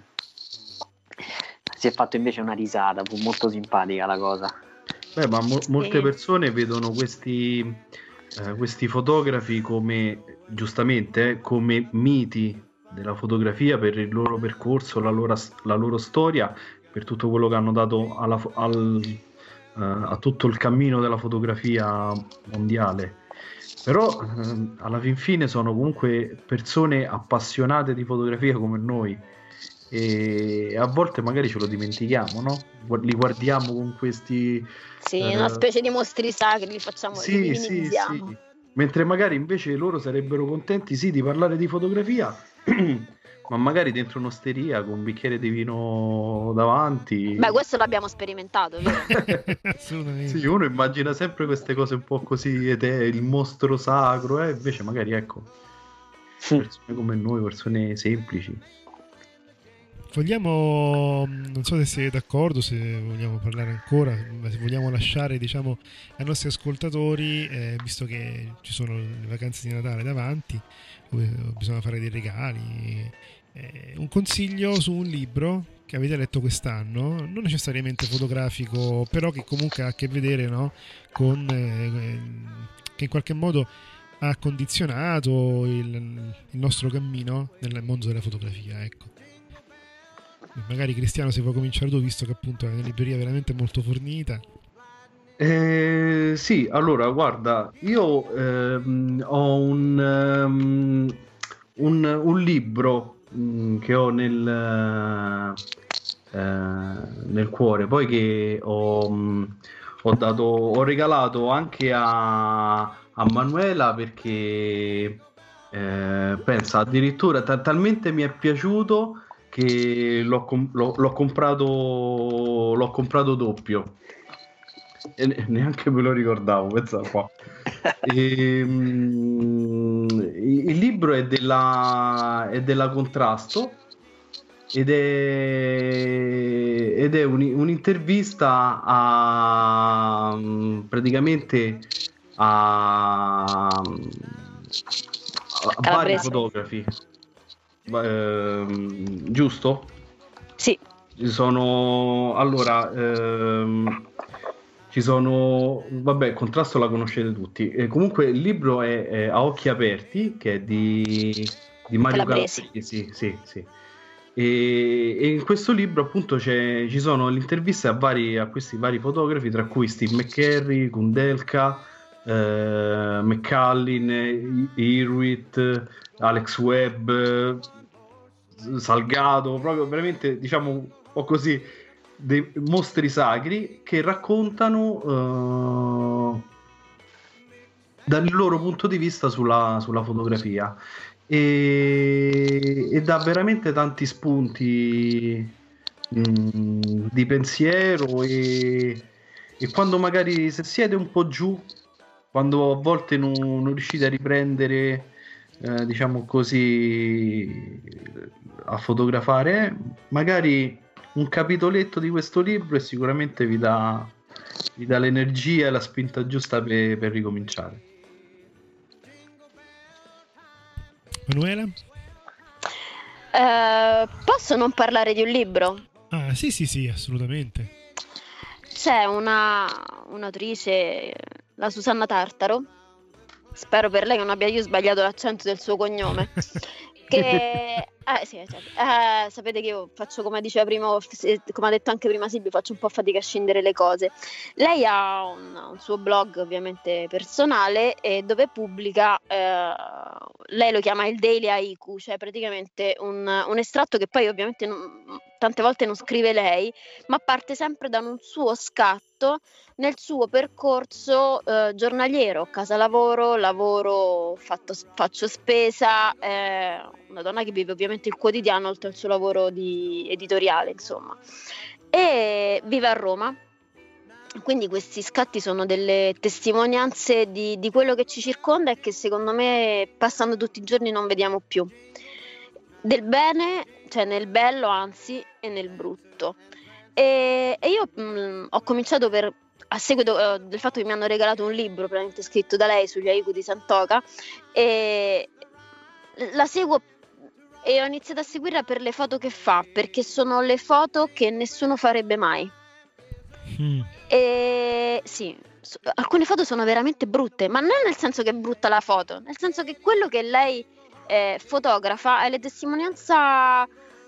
si è fatto invece una risata, fu molto simpatica la cosa. Beh, ma mo- molte persone vedono questi, eh, questi fotografi come, giustamente, eh, come miti della fotografia per il loro percorso, la loro, la loro storia per tutto quello che hanno dato alla, al, uh, a tutto il cammino della fotografia mondiale. Però uh, alla fin fine sono comunque persone appassionate di fotografia come noi e a volte magari ce lo dimentichiamo, no? Li guardiamo con questi... Sì, uh, una specie di mostri sacri, li facciamo, sì, li sì, sì. Mentre magari invece loro sarebbero contenti sì di parlare di fotografia, <clears throat> ma magari dentro un'osteria con un bicchiere di vino davanti. Beh, questo l'abbiamo sperimentato. <laughs> Sì, uno immagina sempre queste cose un po' così, ed è il mostro sacro, eh? invece magari ecco, persone come noi, persone semplici. Vogliamo, non so se siete d'accordo, se vogliamo parlare ancora, se vogliamo lasciare diciamo, ai nostri ascoltatori, eh, visto che ci sono le vacanze di Natale davanti, bisogna fare dei regali, eh, un consiglio su un libro che avete letto quest'anno, non necessariamente fotografico, però che comunque ha a che vedere no, con eh, che in qualche modo ha condizionato il, il, nostro cammino nel mondo della fotografia. Ecco. Magari Cristiano, se vuoi cominciare tu, visto che appunto è una libreria veramente molto fornita. Eh, sì, allora guarda, io ehm, ho un, um, un, un libro mh, mm, che ho nel, eh, nel cuore, poi che ho, mh, mm, ho, dato, ho regalato anche a, a Manuela perché eh, pensa addirittura t- talmente mi è piaciuto che l'ho, com- l'ho, l'ho, comprato, l'ho comprato doppio e neanche me lo ricordavo, pensa qua. E, ehm, il libro è della, è della Contrasto ed è, ed è un, un'intervista a praticamente a, a vari fotografi. Eh, giusto? Sì. Sono allora ehm, ci sono, vabbè, Contrasto la conoscete tutti. E comunque il libro è, è, A occhi aperti, che è di, di Mario Calabresi. Sì, sì, sì. E, e, in questo libro appunto ci sono le interviste a, vari, a, questi vari fotografi, tra cui Steve McCarry, Kundelka, eh, McCallin, Irwit, Alex Webb, Salgado, proprio veramente diciamo un po' così dei mostri sacri che raccontano uh, dal loro punto di vista sulla, sulla fotografia. E, e, dà veramente tanti spunti mh, mm, di pensiero e, e, quando magari se siete un po' giù quando a volte non, non riuscite a riprendere eh, diciamo così a fotografare magari un capitoletto di questo libro e sicuramente vi dà, vi dà l'energia e la spinta giusta per, per ricominciare. Manuela? Uh, posso non parlare di un libro? Ah, sì, sì, sì, assolutamente. C'è una, un'autrice, la Susanna Tartaro, spero per lei che non abbia io sbagliato l'accento del suo cognome, <laughs> che eh, sì, certo. eh, sapete che io faccio come diceva prima, come ha detto anche prima Silvio, faccio un po' fatica a scendere le cose. Lei ha un, un suo blog ovviamente personale dove pubblica, eh, lei lo chiama il Daily Haiku, cioè praticamente un, un estratto che poi ovviamente non, tante volte non scrive lei, ma parte sempre da un suo scatto nel suo percorso eh, giornaliero, casa lavoro, lavoro, fatto, faccio spesa, eh, una donna che vive ovviamente il quotidiano oltre al suo lavoro di editoriale, insomma. E vive a Roma. Quindi questi scatti sono delle testimonianze di, di quello che ci circonda e che secondo me passando tutti i giorni non vediamo più. Del bene, cioè nel bello anzi e nel brutto. E, e io mh, mm, ho cominciato per a seguito uh, del fatto che mi hanno regalato un libro praticamente scritto da lei sugli Aiku di Santoka e la seguo e ho iniziato a seguirla per le foto che fa, perché sono le foto che nessuno farebbe mai. Mm. E sì, alcune foto sono veramente brutte, ma non nel senso che è brutta la foto, nel senso che quello che lei eh, fotografa è la testimonianza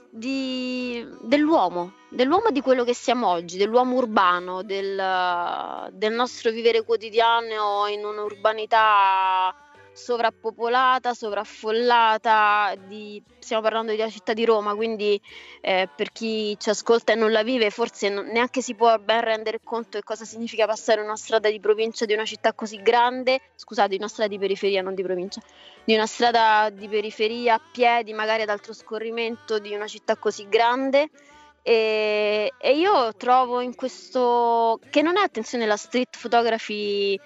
di, dell'uomo, dell'uomo di quello che siamo oggi, dell'uomo urbano, del, del nostro vivere quotidiano in un'urbanità sovrappopolata, sovraffollata, di, stiamo parlando della città di Roma, quindi eh, per chi ci ascolta e non la vive forse non, neanche si può ben rendere conto di cosa significa passare una strada di provincia di una città così grande, scusate, una strada di periferia, non di provincia, di una strada di periferia a piedi, magari ad alto scorrimento di una città così grande. E, e io trovo in questo che non è attenzione la street photography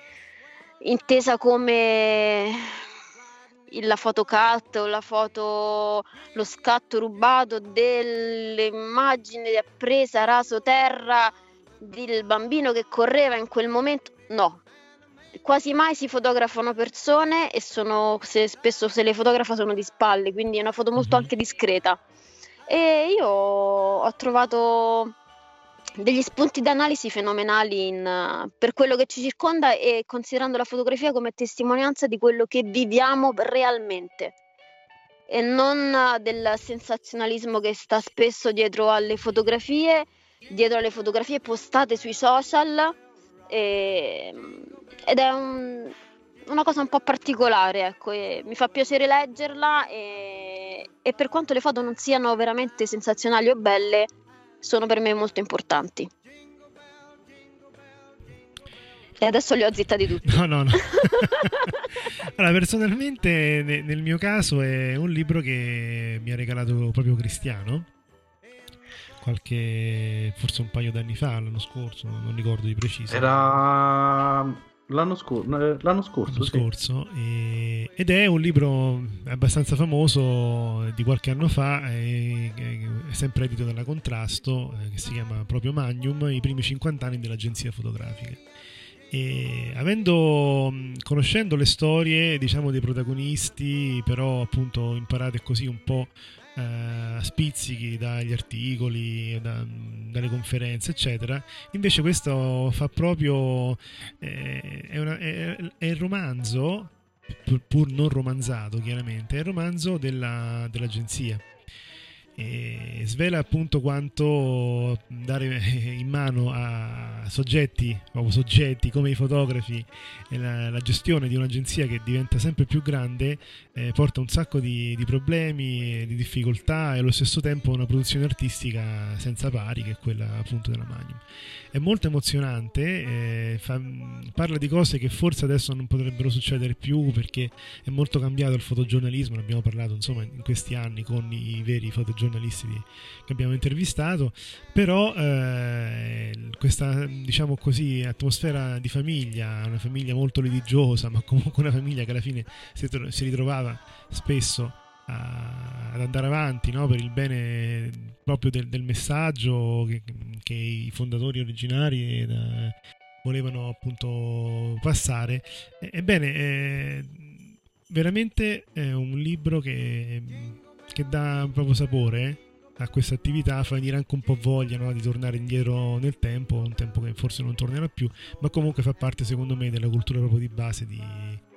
intesa come la fotocat o la foto, lo scatto rubato dell'immagine presa raso terra del bambino che correva in quel momento, no. Quasi mai si fotografano persone e sono, se, spesso se le fotografa sono di spalle, quindi è una foto molto mm-hmm. anche discreta. E io ho trovato degli spunti d'analisi fenomenali in, per quello che ci circonda e considerando la fotografia come testimonianza di quello che viviamo realmente e non del sensazionalismo che sta spesso dietro alle fotografie, dietro alle fotografie postate sui social e, ed è un, una cosa un po' particolare, ecco, mi fa piacere leggerla e, e per quanto le foto non siano veramente sensazionali o belle, sono per me molto importanti. E adesso li ho zittati tutti. No, no, no. <laughs> allora, personalmente, nel mio caso, è un libro che mi ha regalato proprio Cristiano. Qualche, forse un paio d'anni fa, l'anno scorso, non ricordo di preciso. Era L'anno, scor- eh, l'anno scorso. L'anno sì. scorso e, ed è un libro abbastanza famoso di qualche anno fa, è, è sempre edito dalla Contrasto, eh, che si chiama proprio Magnum, i primi 50 anni dell'agenzia fotografica. E avendo, conoscendo le storie diciamo dei protagonisti, però appunto imparate così un po' eh, spizzichi dagli articoli, da, dalle conferenze, eccetera. Invece questo fa proprio... Eh, è, una, è, è, il romanzo, pur, non romanzato chiaramente, è il romanzo della, dell'agenzia e svela appunto quanto dare in mano a soggetti, o soggetti come i fotografi la, la, gestione di un'agenzia che diventa sempre più grande eh, porta un sacco di, di, problemi, di difficoltà e allo stesso tempo una produzione artistica senza pari che è quella appunto della Magnum. È molto emozionante, eh, fa, parla di cose che forse adesso non potrebbero succedere più perché è molto cambiato il fotogiornalismo, ne abbiamo parlato insomma in questi anni con i veri fotogiornalisti giornalisti di, che abbiamo intervistato, però eh, questa diciamo così atmosfera di famiglia, una famiglia molto religiosa, ma comunque una famiglia che alla fine si, si ritrovava spesso a, ad andare avanti no? per il bene proprio del, del messaggio che, che, i fondatori originari da, volevano appunto passare. Ebbene, è veramente è un libro che che dà proprio sapore a questa attività, fa venire anche un po' voglia no, di tornare indietro nel tempo, un tempo che forse non tornerà più, ma comunque fa parte secondo me della cultura proprio di base di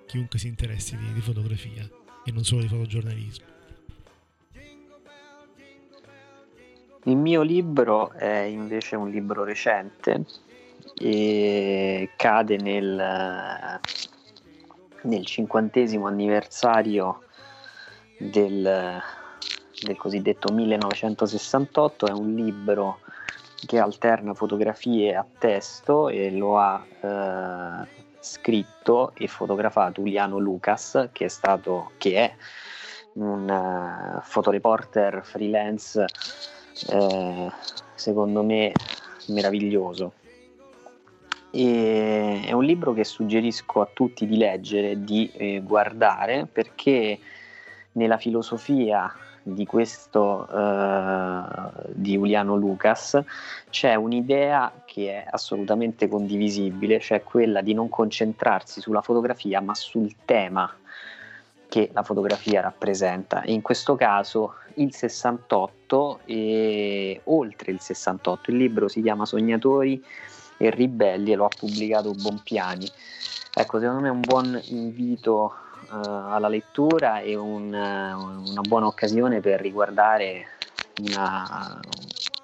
chiunque si interessi di, di fotografia e non solo di fotogiornalismo. Il mio libro è invece un libro recente e cade nel, nel cinquantesimo anniversario del, del cosiddetto 1968, è un libro che alterna fotografie a testo e lo ha eh, scritto e fotografato Uliano Lucas, che è stato che è un uh, fotoreporter freelance eh, secondo me meraviglioso. E è un libro che suggerisco a tutti di leggere, di eh, guardare, perché nella filosofia di questo uh, di Giuliano Lucas c'è un'idea che è assolutamente condivisibile, cioè quella di non concentrarsi sulla fotografia ma sul tema che la fotografia rappresenta. in questo caso il 68 e oltre il 68, il libro si chiama Sognatori e Ribelli e lo ha pubblicato Bonpiani. Ecco, secondo me è un buon invito alla lettura e un, uh, una buona occasione per riguardare una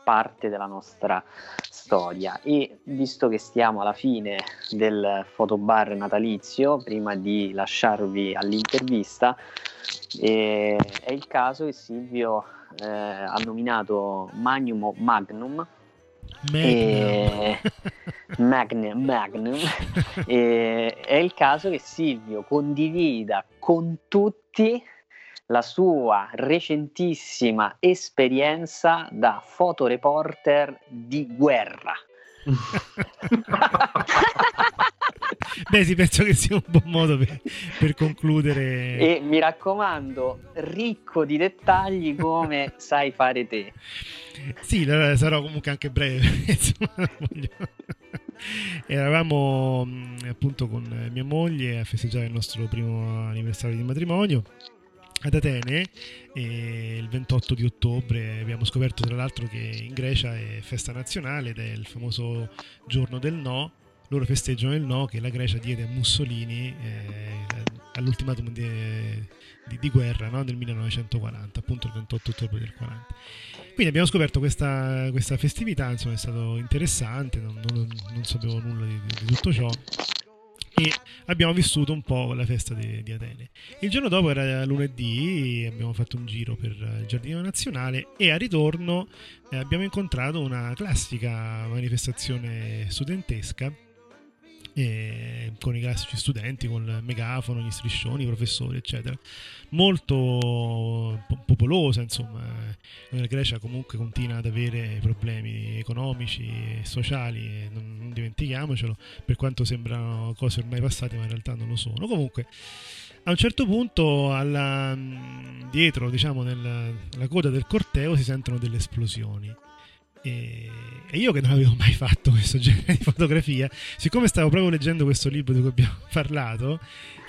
parte della nostra storia e visto che stiamo alla fine del fotobar natalizio prima di lasciarvi all'intervista eh, è il caso che Silvio eh, ha nominato Magnum Magnum Magnum. <laughs> Magnum, Magnum. <laughs> e, è il caso che Silvio condivida con tutti la sua recentissima esperienza da fotoreporter di guerra. <laughs> Beh, sì, penso che sia un buon modo per, per, concludere. E mi raccomando, ricco di dettagli come <laughs> sai fare te. Sì, sarò comunque anche breve. <laughs> Eravamo mm, appunto con mia moglie a festeggiare il nostro primo anniversario di matrimonio ad Atene il 28 di ottobre abbiamo scoperto tra l'altro che in Grecia è festa nazionale ed è il famoso giorno del no loro festeggiano il no che la Grecia diede a Mussolini eh, all'ultimatum di, di, di guerra no? del 1940, appunto il 28 ottobre del 40. Quindi abbiamo scoperto questa, questa festività, insomma è stato interessante, non, non, non sapevo nulla di, di, tutto ciò e abbiamo vissuto un po' la festa di, di, Atene. Il giorno dopo era lunedì, abbiamo fatto un giro per il Giardino Nazionale e a ritorno eh, abbiamo incontrato una classica manifestazione studentesca e con i classici studenti, con il megafono, gli striscioni, i professori, eccetera. Molto popolosa, insomma. La Grecia comunque continua ad avere problemi economici e sociali, non, non dimentichiamocelo, per quanto sembrano cose ormai passate, ma in realtà non lo sono. Comunque, a un certo punto, alla, dietro, diciamo, nella, nella coda del corteo si sentono delle esplosioni e, io che non avevo mai fatto questo <laughs> genere di fotografia, siccome stavo proprio leggendo questo libro di cui abbiamo <laughs> parlato,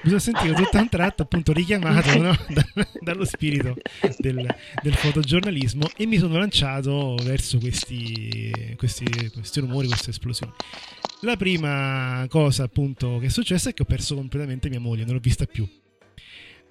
mi sono sentito tutto a un tratto appunto richiamato no? <laughs> da, dallo spirito del, del, fotogiornalismo e mi sono lanciato verso questi, questi, questi rumori, queste esplosioni. La prima cosa appunto che è successa è che ho perso completamente mia moglie, non l'ho vista più.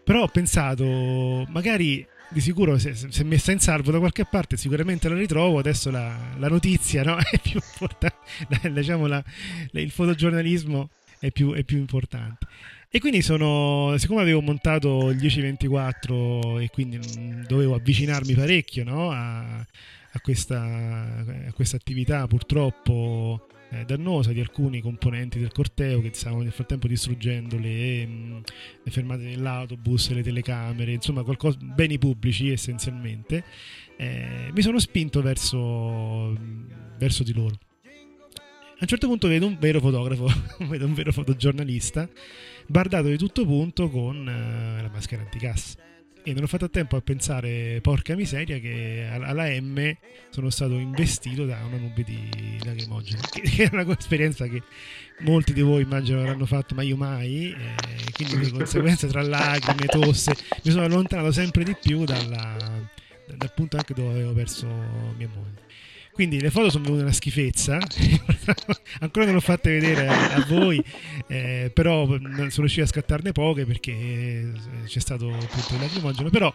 Però ho pensato, magari di sicuro se, se, messa in salvo da qualche parte sicuramente la ritrovo adesso la, la notizia no? <laughs> è più importante diciamo la, il fotogiornalismo è più, è più, importante e quindi sono siccome avevo montato il 1024 e quindi dovevo avvicinarmi parecchio no? a, a, questa, a questa attività purtroppo eh, dannosa di alcuni componenti del corteo che stavano nel frattempo distruggendo le, mh, mm, le fermate dell'autobus, le telecamere, insomma qualcosa, beni pubblici essenzialmente, eh, mi sono spinto verso, verso di loro. A un certo punto vedo un vero fotografo, <laughs> vedo un vero fotogiornalista, bardato di tutto punto con eh, la maschera anticassa e non ho fatto tempo a pensare, porca miseria, che alla M sono stato investito da una nube di lacrimogene, <laughs> che è una esperienza che molti di voi immagino avranno fatto, ma io mai, eh, quindi di conseguenza tra lacrime, tosse, mi sono allontanato sempre di più dalla, dal punto anche dove avevo perso mia moglie. Quindi le foto sono venute una schifezza, <laughs> ancora non l'ho fatte vedere a, a voi, eh, però sono riuscito a scattarne poche perché eh, c'è stato appunto il lacrimogeno. Però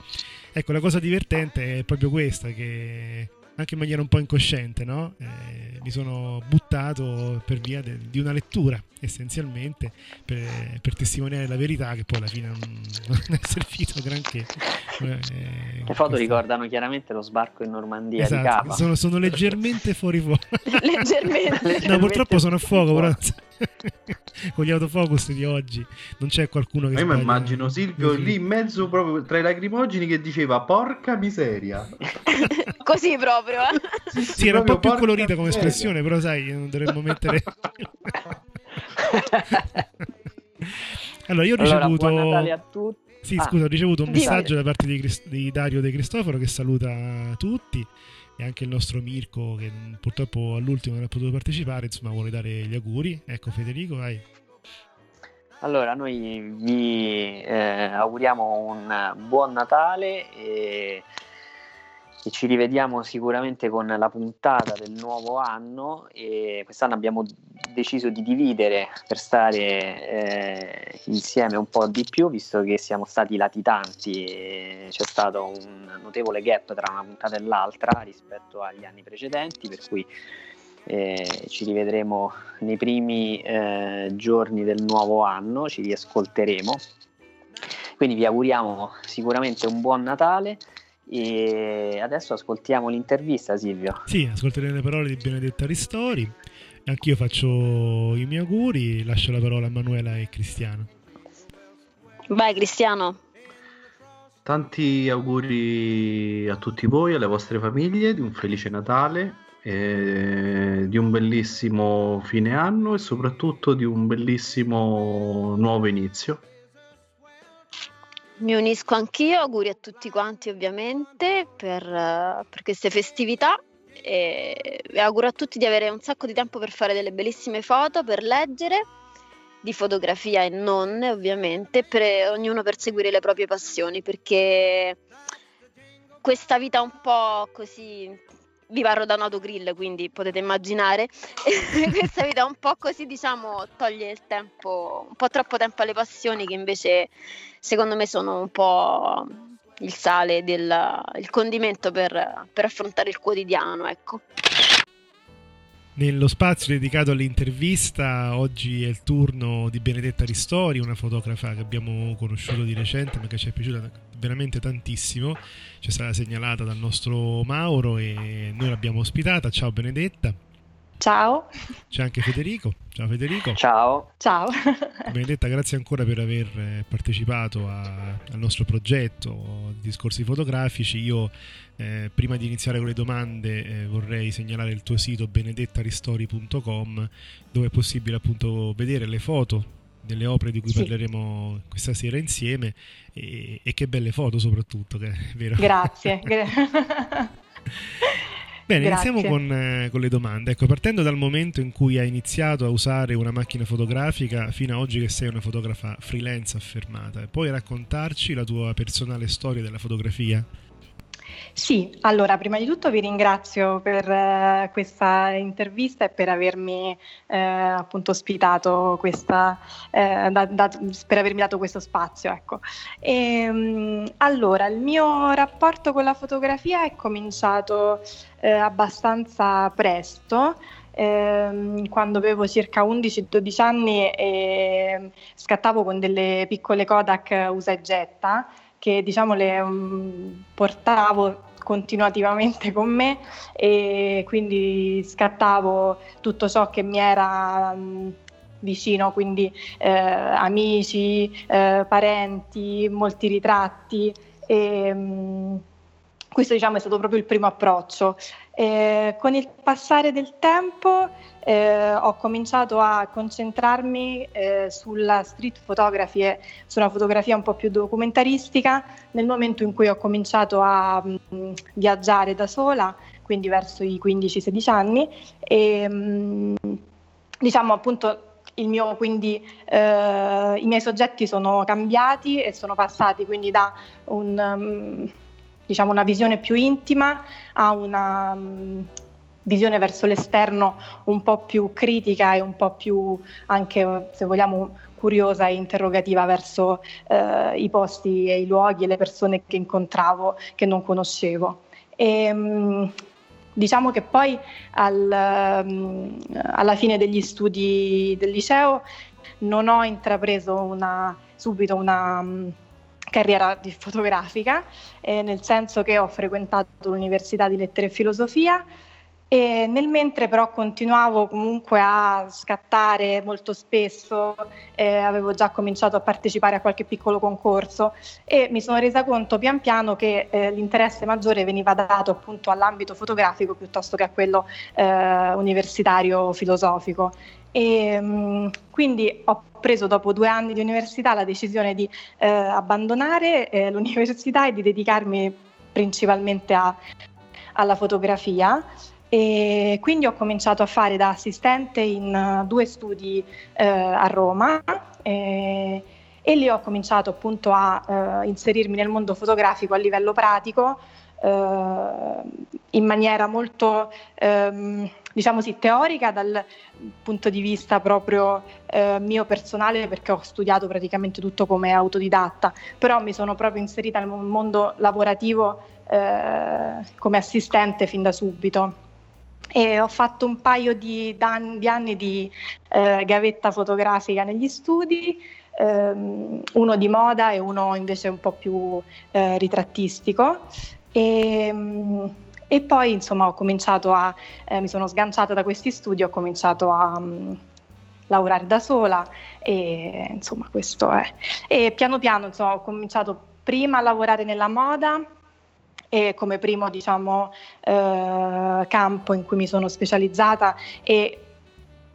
ecco, la cosa divertente è proprio questa, che anche in maniera un po' incosciente, no? eh, mi sono buttato per via de- di una lettura, essenzialmente, per, per, testimoniare la verità, che poi alla fine non, non è servito granché. Eh, Le foto ricordano chiaramente lo sbarco in Normandia esatto. Sono, sono leggermente fuori fuoco. leggermente, <laughs> leggermente. No, purtroppo sono a fuoco, però <laughs> con gli autofocus di oggi non c'è qualcuno che... Ma io mi immagino Silvio lì in mezzo proprio tra i lacrimogeni che diceva porca miseria. <laughs> Così proprio. Sì, sì, sì era un po' più colorita come miseria. espressione, però sai, non dovremmo mettere... <laughs> allora, io ho ricevuto... Allora, buon Natale a tutti. Sì, ah, scusa, ho ricevuto un messaggio da parte di, Crist- di Dario De Cristoforo che saluta tutti e anche il nostro Mirko che purtroppo all'ultimo non ha potuto partecipare, insomma vuole dare gli auguri. Ecco Federico, vai. Allora, noi vi eh, auguriamo un buon Natale e e ci rivediamo sicuramente con la puntata del nuovo anno e quest'anno abbiamo deciso di dividere per stare eh, insieme un po' di più visto che siamo stati latitanti c'è stato un notevole gap tra una puntata e l'altra rispetto agli anni precedenti per cui eh, ci rivedremo nei primi eh, giorni del nuovo anno, ci riascolteremo. Quindi vi auguriamo sicuramente un buon Natale e adesso ascoltiamo l'intervista, Silvio. Sì, ascolteremo le parole di Benedetta Ristori. Anch'io faccio i miei auguri, lascio la parola a Manuela e Cristiano. Vai Cristiano. Tanti auguri a tutti voi, alle vostre famiglie, di un felice Natale, di un bellissimo fine anno e soprattutto di un bellissimo nuovo inizio. Mi unisco anch'io, auguri a tutti quanti ovviamente per, per queste festività e, auguro a tutti di avere un sacco di tempo per fare delle bellissime foto, per leggere di fotografia e non, ovviamente, per ognuno perseguire le proprie passioni, perché questa vita un po' così vi parlo da un autogrill, quindi potete immaginare, <laughs> questa vita un po' così, diciamo, toglie il tempo, un po' troppo tempo alle passioni che invece secondo me sono un po' il sale, del, il condimento per, per affrontare il quotidiano, ecco. Nello spazio dedicato all'intervista, oggi è il turno di Benedetta Ristori, una fotografa che abbiamo conosciuto di recente ma che ci è piaciuta veramente tantissimo. Ci è stata segnalata dal nostro Mauro e noi l'abbiamo ospitata. Ciao Benedetta. Ciao. C'è anche Federico. Ciao Federico. Ciao. Ciao. Benedetta, grazie ancora per aver eh, partecipato a, al nostro progetto di discorsi fotografici. Io eh, prima di iniziare con le domande eh, vorrei segnalare il tuo sito benedettaristori.com dove è possibile appunto vedere le foto delle opere di cui sì. parleremo questa sera insieme e, e, che belle foto soprattutto, che è vero. Grazie. <laughs> <laughs> <laughs> Bene, Grazie. iniziamo con, eh, con, le domande. Ecco, partendo dal momento in cui hai iniziato a usare una macchina fotografica fino ad oggi che sei una fotografa freelance affermata, puoi raccontarci la tua personale storia della fotografia? Sì, allora prima di tutto vi ringrazio per eh, questa intervista e per avermi eh, appunto ospitato questa, eh, da, da, per avermi dato questo spazio. Ecco. E, ehm, allora, il mio rapporto con la fotografia è cominciato eh, abbastanza presto. Eh, quando avevo circa 11-12 anni eh, scattavo con delle piccole Kodak usa e getta che diciamo le um, portavo continuativamente con me e quindi scattavo tutto ciò che mi era um, vicino, quindi eh, amici, eh, parenti, molti ritratti. E, um, questo diciamo, è stato proprio il primo approccio. Eh, con il passare del tempo eh, ho cominciato a concentrarmi eh, sulla street photography e su fotografia un po' più documentaristica nel momento in cui ho cominciato a mh, mm, viaggiare da sola, quindi verso i 15-16 anni. E mh, mm, diciamo appunto mio, quindi, eh, i miei soggetti sono cambiati e sono passati quindi da un, um, diciamo una visione più intima a una um, visione verso l'esterno un po' più critica e un po' più anche, se vogliamo, curiosa e interrogativa verso eh, i posti e i luoghi e le persone che incontravo che non conoscevo. E, um, diciamo che poi al, um, alla fine degli studi del liceo non ho intrapreso una, subito una carriera fotografica, eh, nel senso che ho frequentato l'Università di Lettere e Filosofia e nel mentre però continuavo comunque a scattare molto spesso, eh, avevo già cominciato a partecipare a qualche piccolo concorso e mi sono resa conto pian piano che eh, l'interesse maggiore veniva dato appunto all'ambito fotografico piuttosto che a quello eh, universitario filosofico. E, mh, mm, quindi ho preso dopo due anni di università la decisione di eh, abbandonare eh, <laughs> l'università e di dedicarmi principalmente a, alla fotografia. E quindi ho cominciato a fare da assistente in uh, due studi uh, a Roma e, e, lì ho cominciato appunto a uh, inserirmi nel mondo fotografico a livello pratico in maniera molto um, diciamo sì, teorica dal punto di vista proprio eh, mio personale perché ho studiato praticamente tutto come autodidatta, però mi sono proprio inserita nel mondo lavorativo eh, come assistente fin da subito. E ho fatto un paio di, di anni di eh, gavetta fotografica negli studi, ehm, uno di moda e uno invece un po' più eh, ritrattistico. E, e, poi insomma ho cominciato a, eh, mi sono sganciata da questi studi, ho cominciato a um, lavorare da sola e insomma questo è. E piano piano insomma ho cominciato prima a lavorare nella moda e come primo diciamo, eh, campo in cui mi sono specializzata e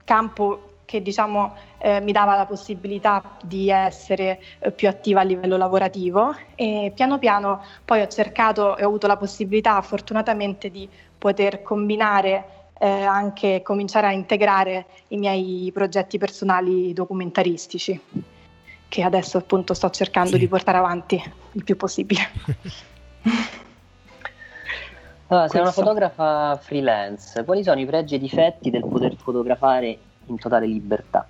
campo che diciamo, eh, mi dava la possibilità di essere eh, più attiva a livello lavorativo e piano piano poi ho cercato e ho avuto la possibilità fortunatamente di poter combinare eh, anche cominciare a integrare i miei progetti personali documentaristici, che adesso appunto sto cercando sì. di portare avanti il più possibile. <laughs> Allora, sei una fotografa freelance, quali sono i pregi e i difetti del poter fotografare in totale libertà?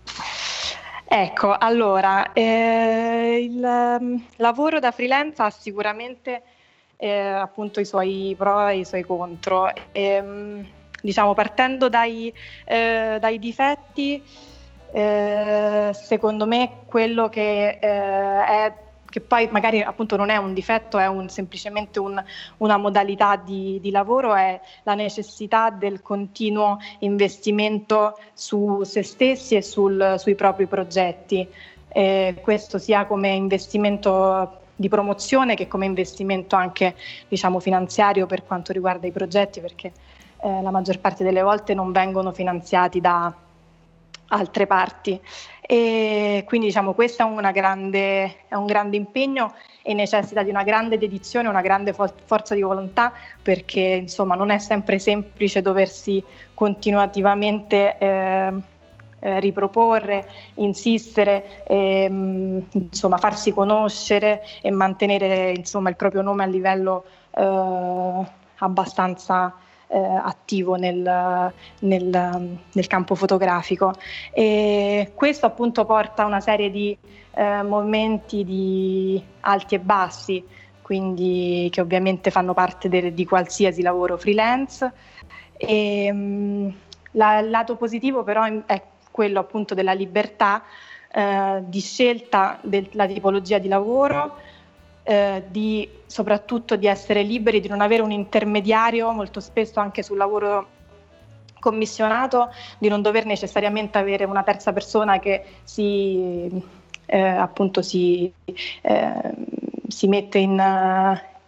Ecco, allora, eh, il um, lavoro da freelance ha sicuramente eh, appunto i suoi pro e i suoi contro. E, um, diciamo, partendo dai, eh, dai difetti, eh, secondo me quello che eh, è che poi magari appunto non è un difetto, è un, semplicemente un, una modalità di, di, lavoro, è la necessità del continuo investimento su se stessi e sul, sui propri progetti. Eh, questo sia come investimento di promozione che come investimento anche diciamo, finanziario per quanto riguarda i progetti, perché eh, la maggior parte delle volte non vengono finanziati da altre parti. E quindi diciamo questo è, grande, è, un grande impegno e necessita di una grande dedizione, una grande fo- forza di volontà perché insomma non è sempre semplice doversi continuativamente eh, eh, riproporre, insistere, ehm, insomma farsi conoscere e mantenere insomma il proprio nome a livello eh, abbastanza eh, attivo nel, nel, nel, campo fotografico. E questo appunto porta a una serie di eh, momenti di alti e bassi, quindi che ovviamente fanno parte de, di qualsiasi lavoro freelance. E, mh, mm, la, il lato positivo però è quello appunto della libertà eh, di scelta della tipologia di lavoro eh, di, soprattutto di essere liberi, di non avere un intermediario, molto spesso anche sul lavoro commissionato, di non dover necessariamente avere una terza persona che si, eh, appunto si, eh, si mette in,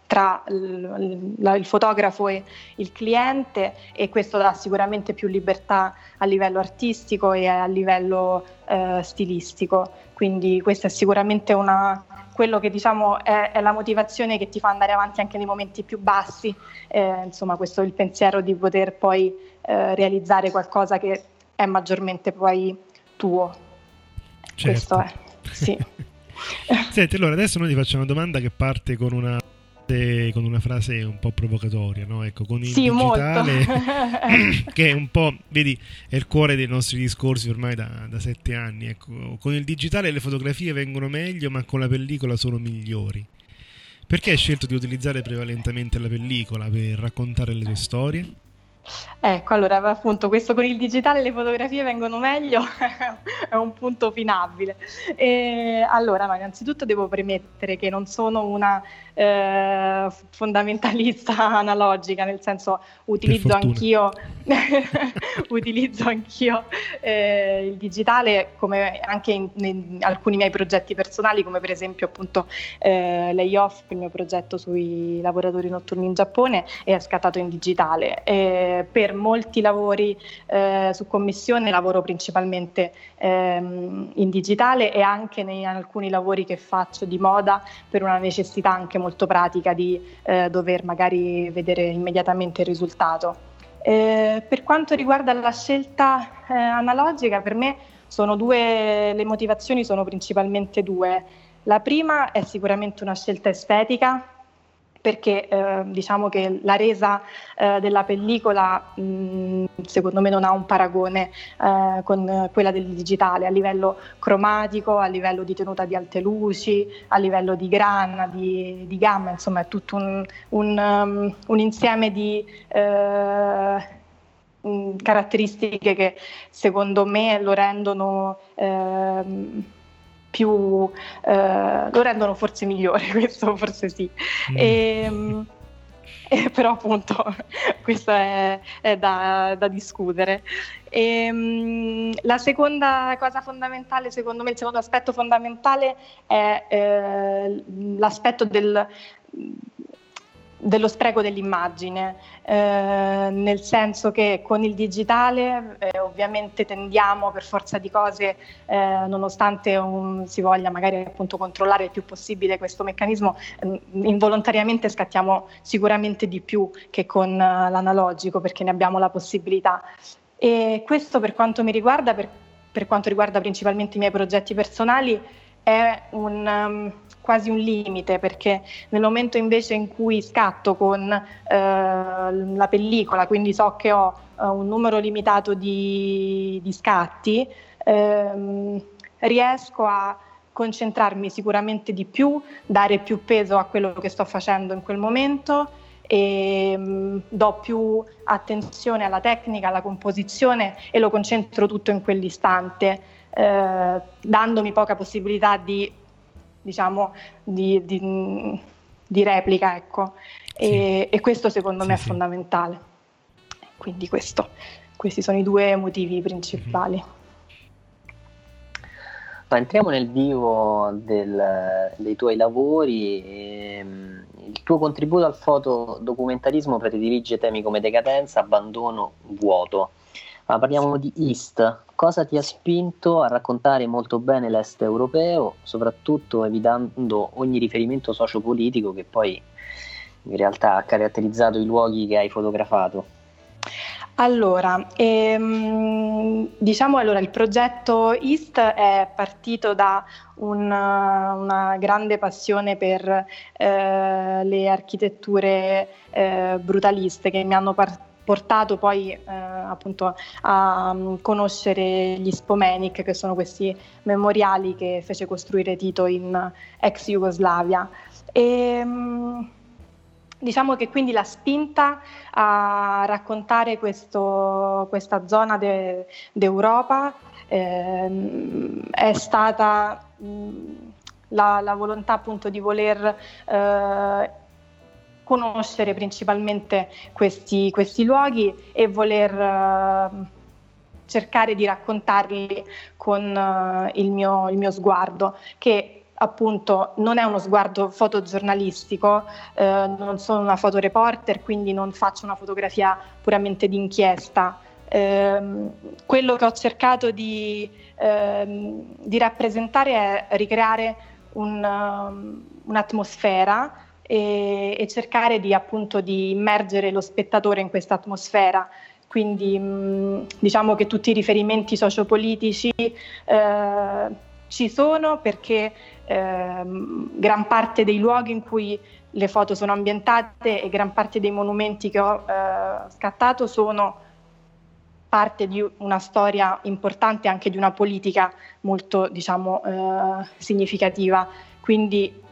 tra il, fotografo e il cliente e questo dà sicuramente più libertà a livello artistico e a livello eh, stilistico. Quindi questa è sicuramente una, quello che diciamo è, è, la motivazione che ti fa andare avanti anche nei momenti più bassi, eh, insomma questo è il pensiero di poter poi eh, realizzare qualcosa che è maggiormente poi tuo. Certo. Questo è, sì. <laughs> Senti, allora adesso noi ti faccio una domanda che parte con una con una frase un po' provocatoria, no? Ecco, con il sì, digitale, <laughs> <coughs> che è un po', vedi, è il cuore dei nostri discorsi ormai da, da, sette anni. Ecco, con il digitale le fotografie vengono meglio, ma con la pellicola sono migliori. Perché hai scelto di utilizzare prevalentemente la pellicola per raccontare le tue storie? Ecco, allora appunto questo con il digitale le fotografie vengono meglio, <laughs> è un punto opinabile. E, allora, no, innanzitutto devo premettere che non sono una eh, fondamentalista <laughs> analogica, nel senso utilizzo anch'io, <laughs> utilizzo anch'io eh, il digitale come anche in, in, alcuni miei progetti personali, come per esempio appunto eh, Layoff, il mio progetto sui lavoratori notturni in Giappone, è scattato in digitale. per molti lavori eh, su commissione lavoro principalmente ehm, in digitale e anche in alcuni lavori che faccio di moda per una necessità anche molto molto pratica di eh, dover magari vedere immediatamente il risultato. Eh, per quanto riguarda la scelta eh, analogica, per me sono due, le motivazioni sono principalmente due. La prima è sicuramente una scelta estetica, perché eh, diciamo che la resa eh, della pellicola mh, secondo me non ha un paragone eh, con quella del digitale a livello cromatico, a livello di tenuta di alte luci, a livello di grana, di, di gamma, insomma è tutto un, un, um, un insieme di eh, caratteristiche che secondo me lo rendono ehm, più eh, lo rendono forse migliore, <laughs> questo forse sì. Mm. E, ehm, <laughs> eh, però appunto <laughs> questo è, è da, da, discutere. E, um, la seconda cosa fondamentale, secondo me, il secondo aspetto fondamentale è eh, l'aspetto del dello spreco dell'immagine, eh, nel senso che con il digitale eh, ovviamente tendiamo per forza di cose, eh, nonostante un, si voglia magari appunto controllare il più possibile questo meccanismo, eh, involontariamente scattiamo sicuramente di più che con eh, l'analogico perché ne abbiamo la possibilità. E questo per quanto mi riguarda, per, per quanto riguarda principalmente i miei progetti personali, è un... Um, quasi un limite perché nel momento invece in cui scatto con eh, la pellicola, quindi so che ho eh, un numero limitato di, di scatti, ehm, riesco a concentrarmi sicuramente di più, dare più peso a quello che sto facendo in quel momento e mh, mm, do più attenzione alla tecnica, alla composizione e lo concentro tutto in quell'istante, eh, dandomi poca possibilità di diciamo, di, di, di replica. Ecco. E, sì. e, questo secondo sì, me è sì. fondamentale. Quindi questo, questi sono i due motivi principali. Mm-hmm. Ma entriamo nel vivo del, dei tuoi lavori. E, ehm, il tuo contributo al fotodocumentarismo predilige temi come decadenza, abbandono, vuoto. Ma parliamo di East. Cosa ti ha spinto a raccontare molto bene l'est europeo, soprattutto evitando ogni riferimento sociopolitico che poi in realtà ha caratterizzato i luoghi che hai fotografato? Allora, ehm, diciamo allora, il progetto East è partito da un, una grande passione per eh, le architetture eh, brutaliste che mi hanno par- portato poi eh, appunto a um, conoscere gli Spomenic, che sono questi memoriali che fece costruire Tito in ex Jugoslavia. E, um, Diciamo che quindi la spinta a raccontare questo, questa zona de, d'Europa eh, è stata mh, la, la, volontà appunto di voler eh, conoscere principalmente questi, questi luoghi e voler uh, cercare di raccontarli con uh, il, mio, il, mio, sguardo, che appunto non è uno sguardo fotogiornalistico, uh, non sono una fotoreporter, quindi non faccio una fotografia puramente d'inchiesta. Ehm, quello che ho cercato di, ehm, di rappresentare è ricreare un, um, un'atmosfera e, e cercare di, appunto, di immergere lo spettatore in questa atmosfera. Quindi mh, diciamo che tutti i riferimenti sociopolitici eh, ci sono perché eh, gran parte dei luoghi in cui le foto sono ambientate e gran parte dei monumenti che ho eh, scattato sono parte di una storia importante anche di una politica molto diciamo eh, significativa. Quindi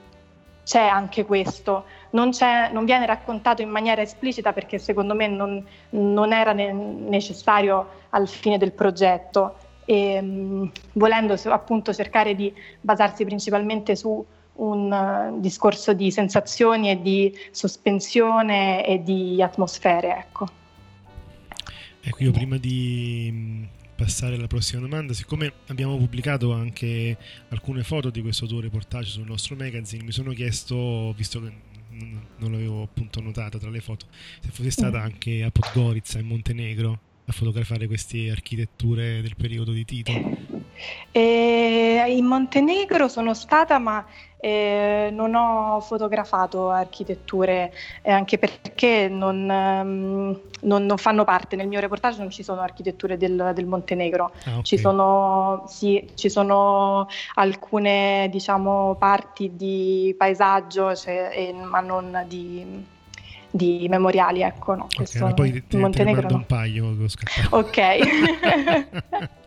c'è anche questo. Non, non, viene raccontato in maniera esplicita perché secondo me non, non era ne- necessario al fine del progetto e mh, volendo appunto cercare di basarsi principalmente su un uh, discorso di sensazioni e di sospensione e di atmosfere. Ecco. ecco, io prima di passare alla prossima domanda, siccome abbiamo pubblicato anche alcune foto di questo tuo reportage sul nostro magazine, mi sono chiesto, visto che non l'avevo appunto notata tra le foto, se fossi stata anche a Podgorica in Montenegro a fotografare queste architetture del periodo di Tito. Eh, in Montenegro sono stata, ma eh, non ho fotografato architetture, eh, anche perché non, um, non, non, fanno parte, nel mio reportage non ci sono architetture del, del Montenegro, ah, okay. ci, sono, sì, ci, sono, alcune diciamo, parti di paesaggio, cioè, ma non di di memoriali, ecco, no, okay, poi in Montenegro te no. un paio. Ok. <laughs> <laughs>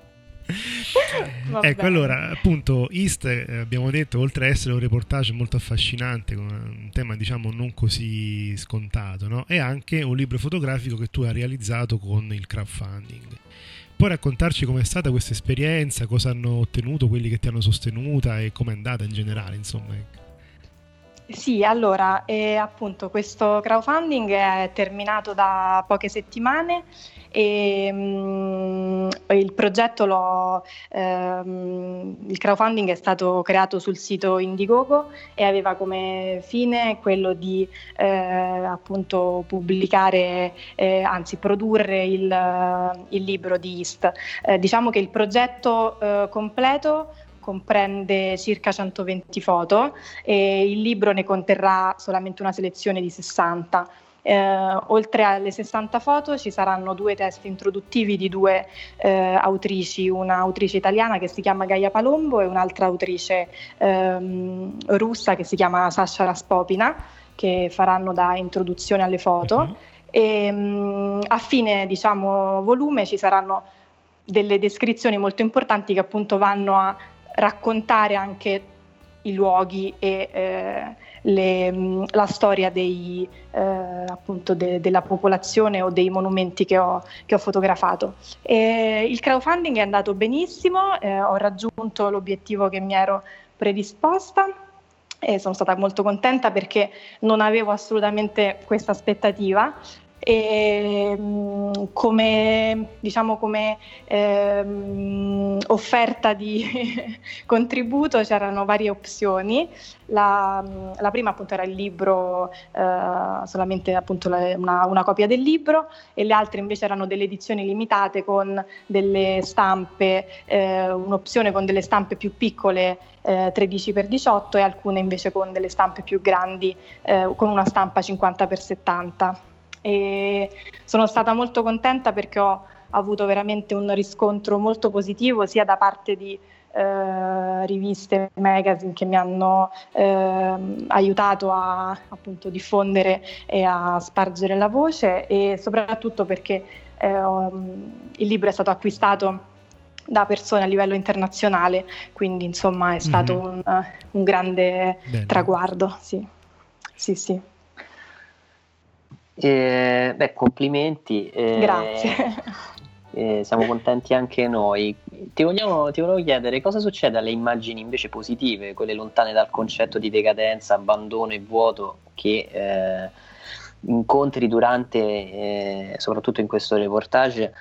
ecco allora appunto East eh, abbiamo detto oltre ad essere un reportage molto affascinante con un tema diciamo non così scontato no? è anche un libro fotografico che tu hai realizzato con il crowdfunding puoi raccontarci com'è stata questa esperienza cosa hanno ottenuto quelli che ti hanno sostenuta e com'è andata in generale insomma ecco. Sì, allora, eh, appunto questo crowdfunding è terminato da poche settimane e mh, il progetto lo, ehm, il crowdfunding è stato creato sul sito Indiegogo e aveva come fine quello di eh, appunto pubblicare, eh, anzi produrre il, il, libro di East. Eh, diciamo che il progetto eh, completo comprende circa 120 foto e il libro ne conterrà solamente una selezione di 60. Eh, oltre alle 60 foto ci saranno due testi introduttivi di due eh, autrici, una autrice italiana che si chiama Gaia Palombo e un'altra autrice ehm, russa che si chiama Sasha Raspopina, che faranno da introduzione alle foto. Uh-huh. E, mh, a fine diciamo, volume ci saranno delle descrizioni molto importanti che appunto vanno a raccontare anche i luoghi e eh, le, la storia dei, eh, de, della popolazione o dei monumenti che ho, che ho fotografato. E il crowdfunding è andato benissimo, eh, ho raggiunto l'obiettivo che mi ero predisposta e sono stata molto contenta perché non avevo assolutamente questa aspettativa e mm, come, diciamo, come ehm, offerta di <laughs> contributo c'erano varie opzioni. La, la, prima appunto era il libro, eh, solamente appunto la, una, una, copia del libro e le altre invece erano delle edizioni limitate con delle stampe, eh, un'opzione con delle stampe più piccole eh, 13x18 e alcune invece con delle stampe più grandi eh, con una stampa 50x70 e sono stata molto contenta perché ho avuto veramente un riscontro molto positivo sia da parte di eh, riviste, magazine che mi hanno eh, aiutato a appunto diffondere e a spargere la voce e soprattutto perché eh, il libro è stato acquistato da persone a livello internazionale, quindi insomma è stato mm-hmm. un, un, grande Bene. traguardo. Sì, sì, sì. Eh, beh, complimenti. Eh, Grazie. Eh, siamo contenti anche noi. Ti, vogliamo, ti volevo chiedere cosa succede alle immagini invece positive, quelle lontane dal concetto di decadenza, abbandono e vuoto che eh, incontri durante, eh, soprattutto in questo reportage,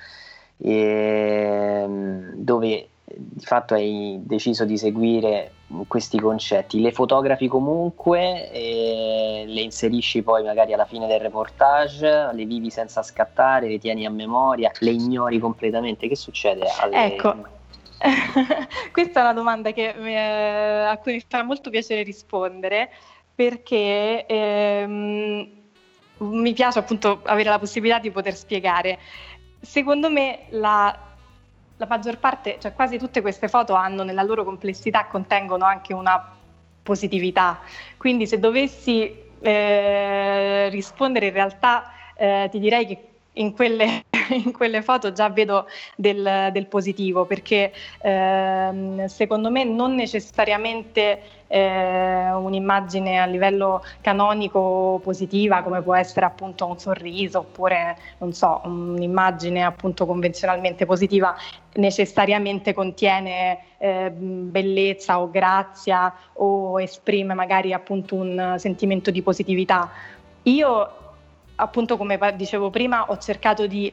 ehm, dove di fatto hai deciso di seguire questi concetti, le fotografi comunque, le inserisci poi magari alla fine del reportage, le vivi senza scattare, le tieni a memoria, le ignori completamente, che succede? Alle... Ecco. <laughs> Questa è una domanda che, eh, a cui mi fa molto piacere rispondere perché ehm, mi piace appunto avere la possibilità di poter spiegare. Secondo me la la maggior parte, cioè quasi tutte queste foto hanno nella loro complessità, contengono anche una positività. Quindi se dovessi eh, rispondere in realtà eh, ti direi che in quelle, <laughs> in quelle, foto già vedo del, del positivo perché ehm, secondo me non necessariamente eh, un'immagine a livello canonico positiva come può essere appunto un sorriso oppure non so un'immagine appunto convenzionalmente positiva necessariamente contiene eh, bellezza o grazia o esprime magari appunto un sentimento di positività. Io appunto come dicevo prima ho cercato di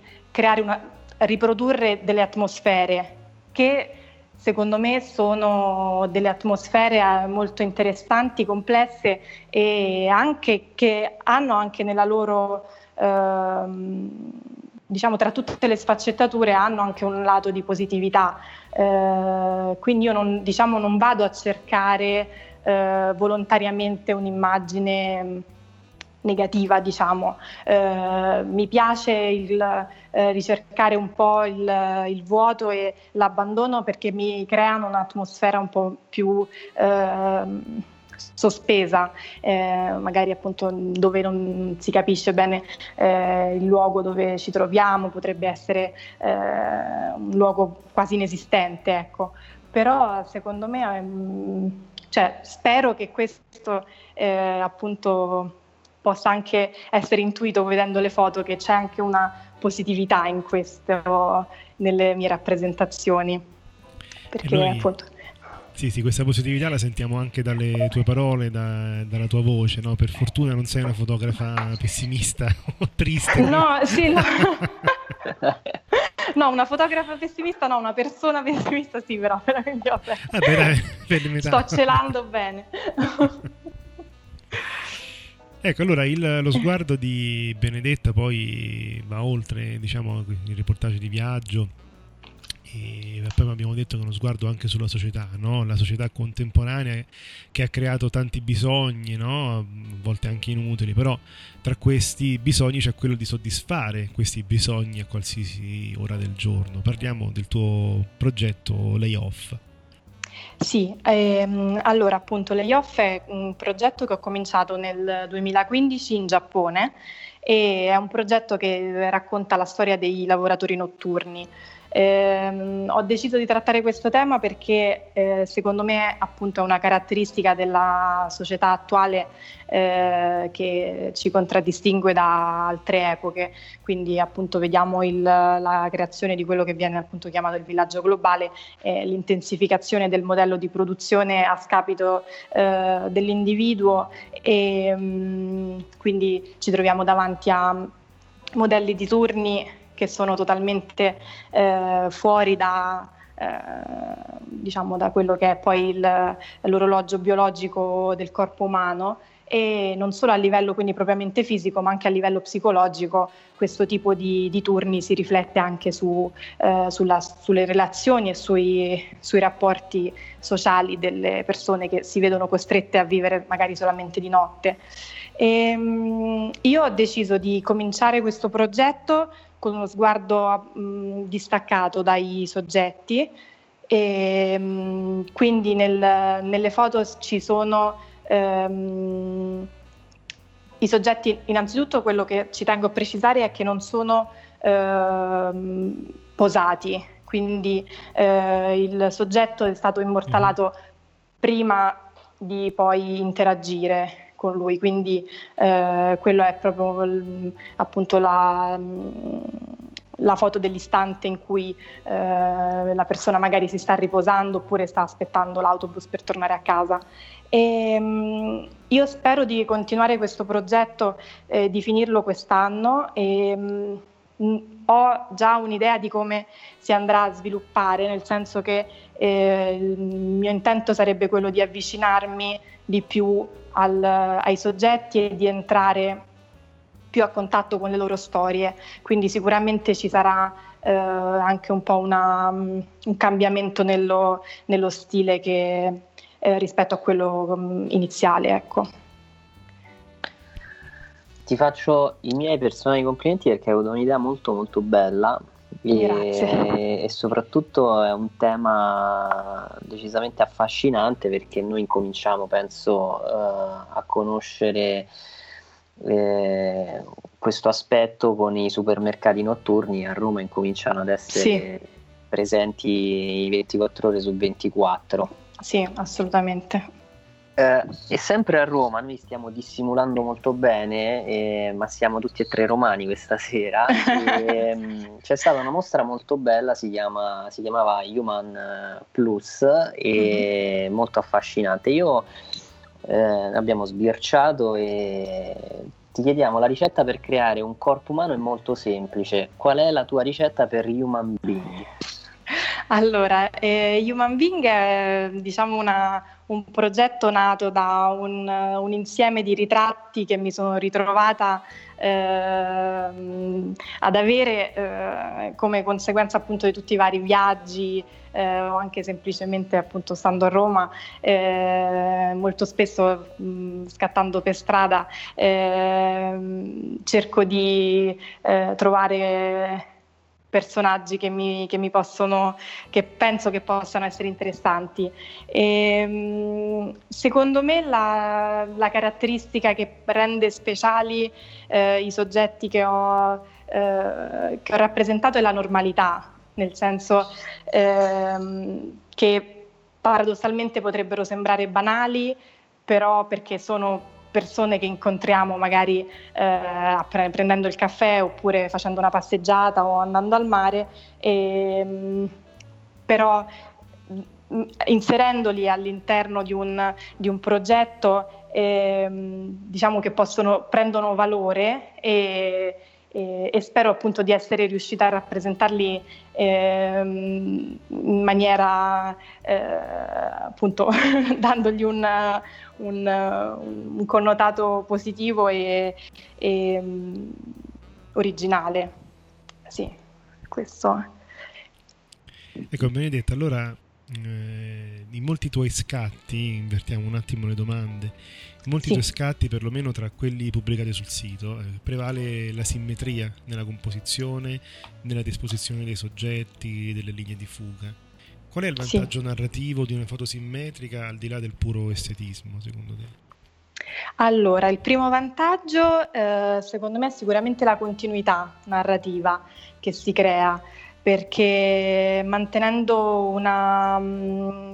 una, riprodurre delle atmosfere che secondo me sono delle atmosfere eh, molto interessanti, complesse e anche che hanno anche nella loro ehm, diciamo tra tutte le sfaccettature hanno anche un lato di positività. Eh, quindi io non, diciamo, non vado a cercare eh, volontariamente un'immagine negativa, diciamo. Eh, mi piace il, eh, ricercare un po' il, il, vuoto e l'abbandono perché mi creano un'atmosfera un po' più eh, sospesa, eh, magari appunto dove non si capisce bene eh, il luogo dove ci troviamo, potrebbe essere eh, un luogo quasi inesistente, ecco. Però secondo me, ehm, cioè, spero che questo appunto possa anche essere intuito vedendo le foto che c'è anche una positività in questo nelle mie rappresentazioni. Perché noi, appunto Sì, sì, questa positività la sentiamo anche dalle tue parole, da, dalla tua voce, no? Per fortuna non sei una fotografa pessimista <laughs> o triste. No, sì, no. <laughs> no, una fotografa pessimista no, una persona pessimista sì, però veramente vabbè. Vabbè, dai, per. Sto celando bene. <laughs> Ecco, allora il, lo sguardo di Benedetta poi va oltre, diciamo, il reportage di viaggio e poi abbiamo detto che è uno sguardo anche sulla società, no? la società contemporanea che ha creato tanti bisogni, no? a volte anche inutili, però tra questi bisogni c'è quello di soddisfare questi bisogni a qualsiasi ora del giorno. Parliamo del tuo progetto Layoff. Sì, ehm, allora appunto Layoff è un progetto che ho cominciato nel 2015 in Giappone e è un progetto che racconta la storia dei lavoratori notturni. Eh, ho deciso di trattare questo tema perché eh, secondo me appunto è una caratteristica della società attuale eh, che ci contraddistingue da altre epoche, quindi appunto vediamo il, la creazione di quello che viene appunto chiamato il villaggio globale, l'intensificazione del modello di produzione a scapito eh, dell'individuo. E mh, mm, quindi ci troviamo davanti a modelli di turni che sono totalmente eh, fuori da, eh, diciamo, da quello che è poi il, l'orologio biologico del corpo umano e non solo a livello quindi propriamente fisico ma anche a livello psicologico questo tipo di, di turni si riflette anche su, eh, sulla, sulle relazioni e sui, sui, rapporti sociali delle persone che si vedono costrette a vivere magari solamente di notte. E, um, io ho deciso di cominciare questo progetto con uno sguardo mh, distaccato dai soggetti. E mh, quindi nel, nelle foto ci sono ehm, i soggetti, innanzitutto quello che ci tengo a precisare è che non sono ehm, posati, quindi eh, il soggetto è stato immortalato prima di poi interagire con lui, quindi eh, quello è proprio appunto la, la, foto dell'istante in cui eh, la persona magari si sta riposando oppure sta aspettando l'autobus per tornare a casa. E, um, io spero di continuare questo progetto, eh, di finirlo quest'anno e um, ho già un'idea di come si andrà a sviluppare, nel senso che eh, il mio intento sarebbe quello di avvicinarmi di più al, ai soggetti e di entrare più a contatto con le loro storie, quindi sicuramente ci sarà eh, anche un po' una, un cambiamento nello, nello stile che, eh, rispetto a quello um, iniziale. Ecco. Ti faccio i miei personali complimenti perché hai avuto un'idea molto molto bella e, e, soprattutto è un tema decisamente affascinante perché noi incominciamo, penso, uh, a conoscere eh, questo aspetto con i supermercati notturni. A Roma incominciano ad essere sì. presenti 24 ore su 24. Sì, assolutamente. Eh, e sempre a Roma, noi stiamo dissimulando molto bene, eh, ma siamo tutti e tre romani questa sera. <laughs> e, um, c'è stata una mostra molto bella, si, chiama, si chiamava Human Plus e mm-hmm. molto affascinante. Io eh, abbiamo sbirciato e ti chiediamo la ricetta per creare un corpo umano è molto semplice. Qual è la tua ricetta per Human Being? Allora, eh, Human Being è diciamo una, un progetto nato da un, un, insieme di ritratti che mi sono ritrovata eh, ad avere eh, come conseguenza appunto di tutti i vari viaggi eh, o anche semplicemente appunto stando a Roma eh, molto spesso mh, scattando per strada ehm, cerco di eh, trovare personaggi che mi, che mi possono, che penso che possano essere interessanti. E, ehm, secondo me la, la, caratteristica che rende speciali eh, i soggetti che ho, eh, che ho, rappresentato è la normalità, nel senso ehm, che paradossalmente potrebbero sembrare banali, però perché sono persone che incontriamo magari eh, prendendo il caffè oppure facendo una passeggiata o andando al mare, e, ehm, però inserendoli all'interno di un, di un progetto ehm, diciamo che possono, prendono valore e, e, e, spero appunto di essere riuscita a rappresentarli ehm, in maniera eh, appunto <laughs> dandogli un, un, un, connotato positivo e, e um, originale. Sì, questo. Ecco, Benedetta, allora eh, in molti tuoi scatti, invertiamo un attimo le domande, in molti sì. tuoi scatti, perlomeno tra quelli pubblicati sul sito, eh, prevale la simmetria nella composizione, nella disposizione dei soggetti, delle linee di fuga. Qual è il vantaggio sì. narrativo di una foto simmetrica al di là del puro estetismo, secondo te? Allora, il primo vantaggio eh, secondo me è sicuramente la continuità narrativa che si crea perché mantenendo una, mm,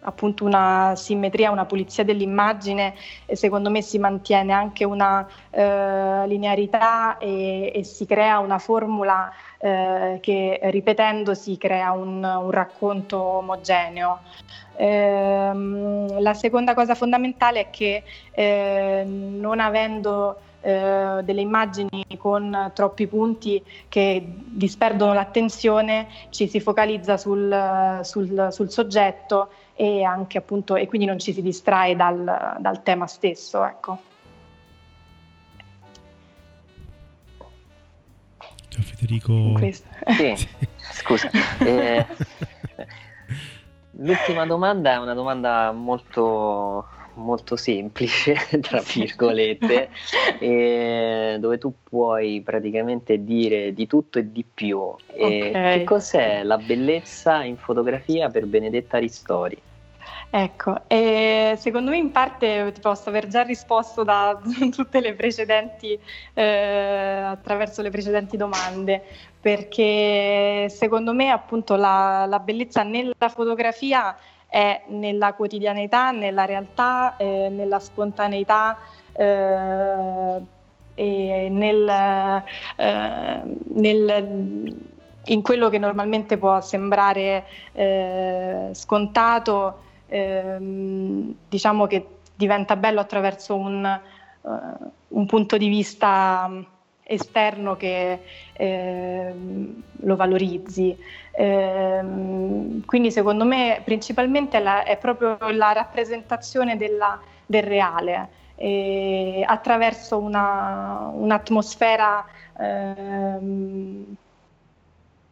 appunto una simmetria, una pulizia dell'immagine, secondo me si mantiene anche una eh, linearità e, e, si crea una formula eh, che ripetendosi crea un, un racconto omogeneo. Eh, la seconda cosa fondamentale è che eh, non avendo eh, delle immagini con troppi punti che disperdono l'attenzione, ci si focalizza sul, sul, sul soggetto e, appunto, e quindi non ci si distrae dal, dal tema stesso. Ecco. Ciao Federico. <laughs> Sì, scusa. Eh, l'ultima domanda è una domanda molto molto semplice, <laughs> tra virgolette, dove tu puoi praticamente dire di tutto e di più. Okay. che cos'è la bellezza in fotografia per Benedetta Ristori? Ecco, secondo me in parte ti posso aver già risposto da <laughs> tutte le precedenti, eh, attraverso le precedenti domande, perché secondo me appunto la, la bellezza nella fotografia è nella quotidianità, nella realtà, eh, nella spontaneità eh, e nel, eh, nel, in quello che normalmente può sembrare eh, scontato, ehm, diciamo che diventa bello attraverso un, eh, un punto di vista esterno che eh, lo valorizzi. Eh, quindi secondo me principalmente la, è proprio la rappresentazione della, del reale eh, attraverso una, un'atmosfera ehm,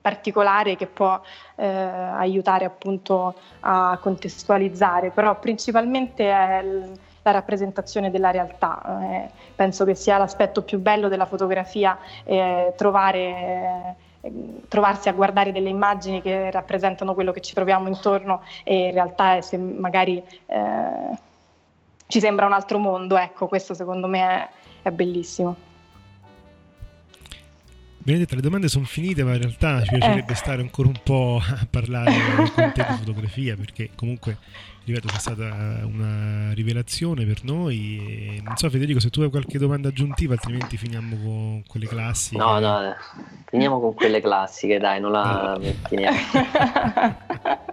particolare che può eh, aiutare appunto a contestualizzare, però principalmente è la rappresentazione della realtà. Eh, penso che sia l'aspetto più bello della fotografia eh, trovare eh, trovarsi a guardare delle immagini che rappresentano quello che ci troviamo intorno e in realtà se magari eh, ci sembra un altro mondo, ecco, questo secondo me è, è bellissimo. Benedetta, le domande sono finite, ma in realtà ci piacerebbe eh. stare ancora un po' a parlare con te di <laughs> fotografia, perché comunque, ripeto, è stata una rivelazione per noi. E non so, Federico, se tu hai qualche domanda aggiuntiva, altrimenti finiamo con quelle classiche. No, no, finiamo con quelle classiche, dai, non la finiamo. <laughs>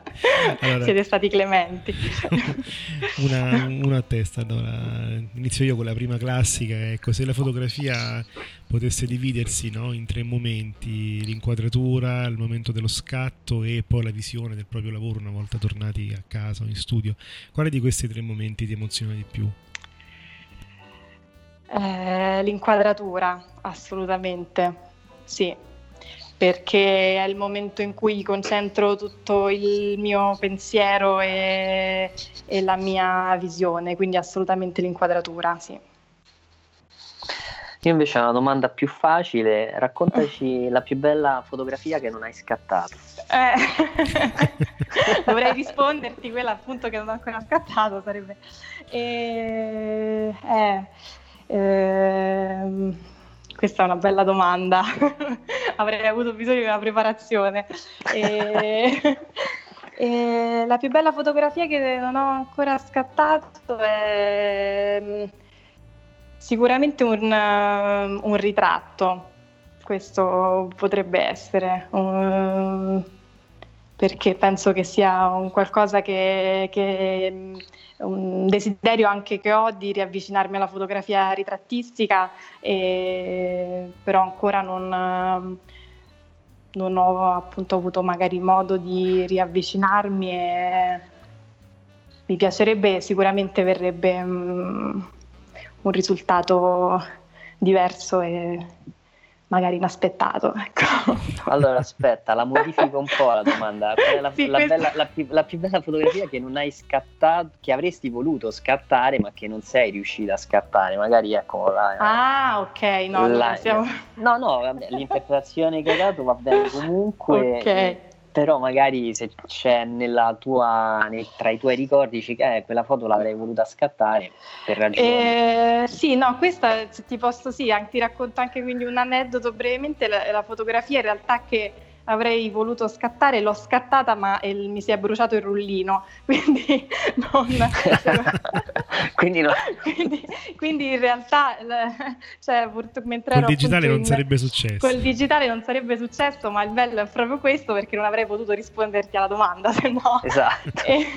allora, Siete stati clementi. <laughs> una, una, a testa, allora, inizio io con la prima classica. Ecco, se la fotografia potesse dividersi no, in tre momenti, l'inquadratura, il momento dello scatto e poi la visione del proprio lavoro una volta tornati a casa o in studio, quale di questi tre momenti ti emoziona di più? Eh, l'inquadratura, assolutamente, sì, perché è il momento in cui concentro tutto il mio pensiero e, e la mia visione, quindi assolutamente l'inquadratura, sì. Io invece ho una domanda più facile, raccontaci la più bella fotografia che non hai scattato. Eh, <laughs> dovrei risponderti quella appunto che non ho ancora scattato, sarebbe... Eh, eh, questa è una bella domanda, <laughs> avrei avuto bisogno di una preparazione. <laughs> La più bella fotografia che non ho ancora scattato è mm, sicuramente un, un ritratto, questo potrebbe essere. Um, perché penso che sia un qualcosa che, che un desiderio anche che ho di riavvicinarmi alla fotografia ritrattistica, e, però ancora non, non ho appunto avuto magari modo di riavvicinarmi e mi piacerebbe, sicuramente verrebbe um, un risultato diverso e magari inaspettato. Ecco. <laughs> Allora aspetta, la modifico un po' la domanda. <laughs> Qual è la, sì, la, questa... bella, la, più, la, più, bella fotografia che non hai scattato, che avresti voluto scattare ma che non sei riuscita a scattare? Magari ecco la, Ah, ok, no, la, siamo... no, no, vabbè, l'interpretazione che hai dato va bene <laughs> comunque. Ok però magari se c'è nella tua, nei, tra i tuoi ricordi dici che eh, quella foto l'avrei voluta scattare per ragioni eh, sì no questa ti posso sì anche, ti racconto anche quindi un aneddoto brevemente. La, la fotografia in realtà che avrei voluto scattare, l'ho scattata ma il, mi si è bruciato il rullino, <laughs> quindi, non, <laughs> <laughs> <laughs> quindi, no. <laughs> quindi, quindi, in realtà cioè, mentre col digitale non in, sarebbe successo. Col digitale non sarebbe successo, ma il bello è proprio questo perché non avrei potuto risponderti alla domanda, <laughs> se no. Esatto. E,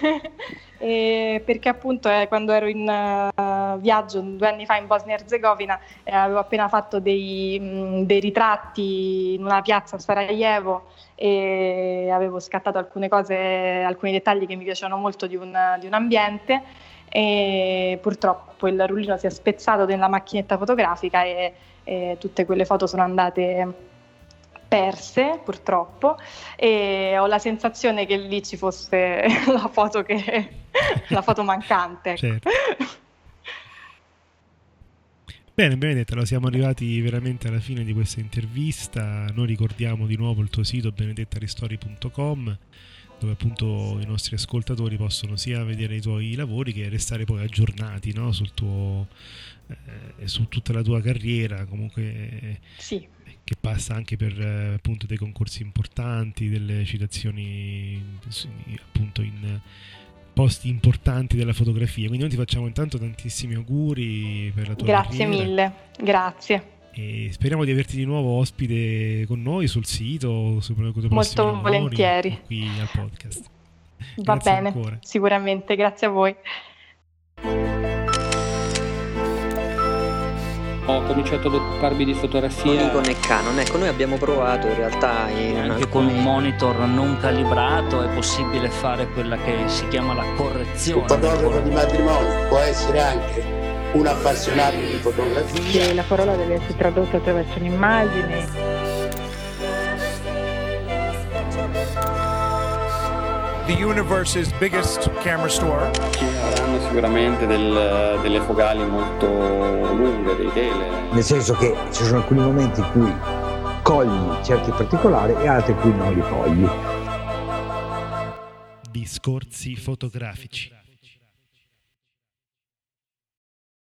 e perché appunto eh, quando ero in uh, viaggio due anni fa in Bosnia-Herzegovina eh, avevo appena fatto dei, mh, dei, ritratti in una piazza a Sarajevo e avevo scattato alcune cose, alcuni dettagli che mi piacevano molto di un, di un ambiente e purtroppo il rullino si è spezzato nella macchinetta fotografica e, e tutte quelle foto sono andate perse purtroppo e ho la sensazione che lì ci fosse <laughs> la foto, che, la foto mancante. Ecco. Certo. Bene, Benedetta, siamo arrivati veramente alla fine di questa intervista. Noi ricordiamo di nuovo il tuo sito benedettaristori.com dove appunto i nostri ascoltatori possono sia vedere i tuoi lavori che restare poi aggiornati no? sul tuo, eh, su tutta la tua carriera. Comunque sì che passa anche per eh, appunto dei concorsi importanti, delle citazioni appunto in posti importanti della fotografia. Quindi noi ti facciamo intanto tantissimi auguri per la tua Grazie carriera. mille, grazie. E speriamo di averti di nuovo ospite con noi sul sito, su Molto lavori, volentieri. Qui al podcast. Va grazie bene, ancora. sicuramente, grazie a voi. ho cominciato ad occuparmi di fotografia. Nikon e Canon, ecco, noi abbiamo provato in realtà. In anche alcuni... con un monitor non calibrato è possibile fare quella che si chiama la correzione. Un fotografo di matrimonio può essere anche un appassionato di fotografia. Sì, la parola deve essere tradotta attraverso un'immagine. The universe's biggest camera store. Avranno sicuramente del, delle fogali molto lunghe, dei tele. Nel senso che ci sono alcuni momenti in cui cogli certi particolari e altri in cui non li cogli. Discorsi fotografici.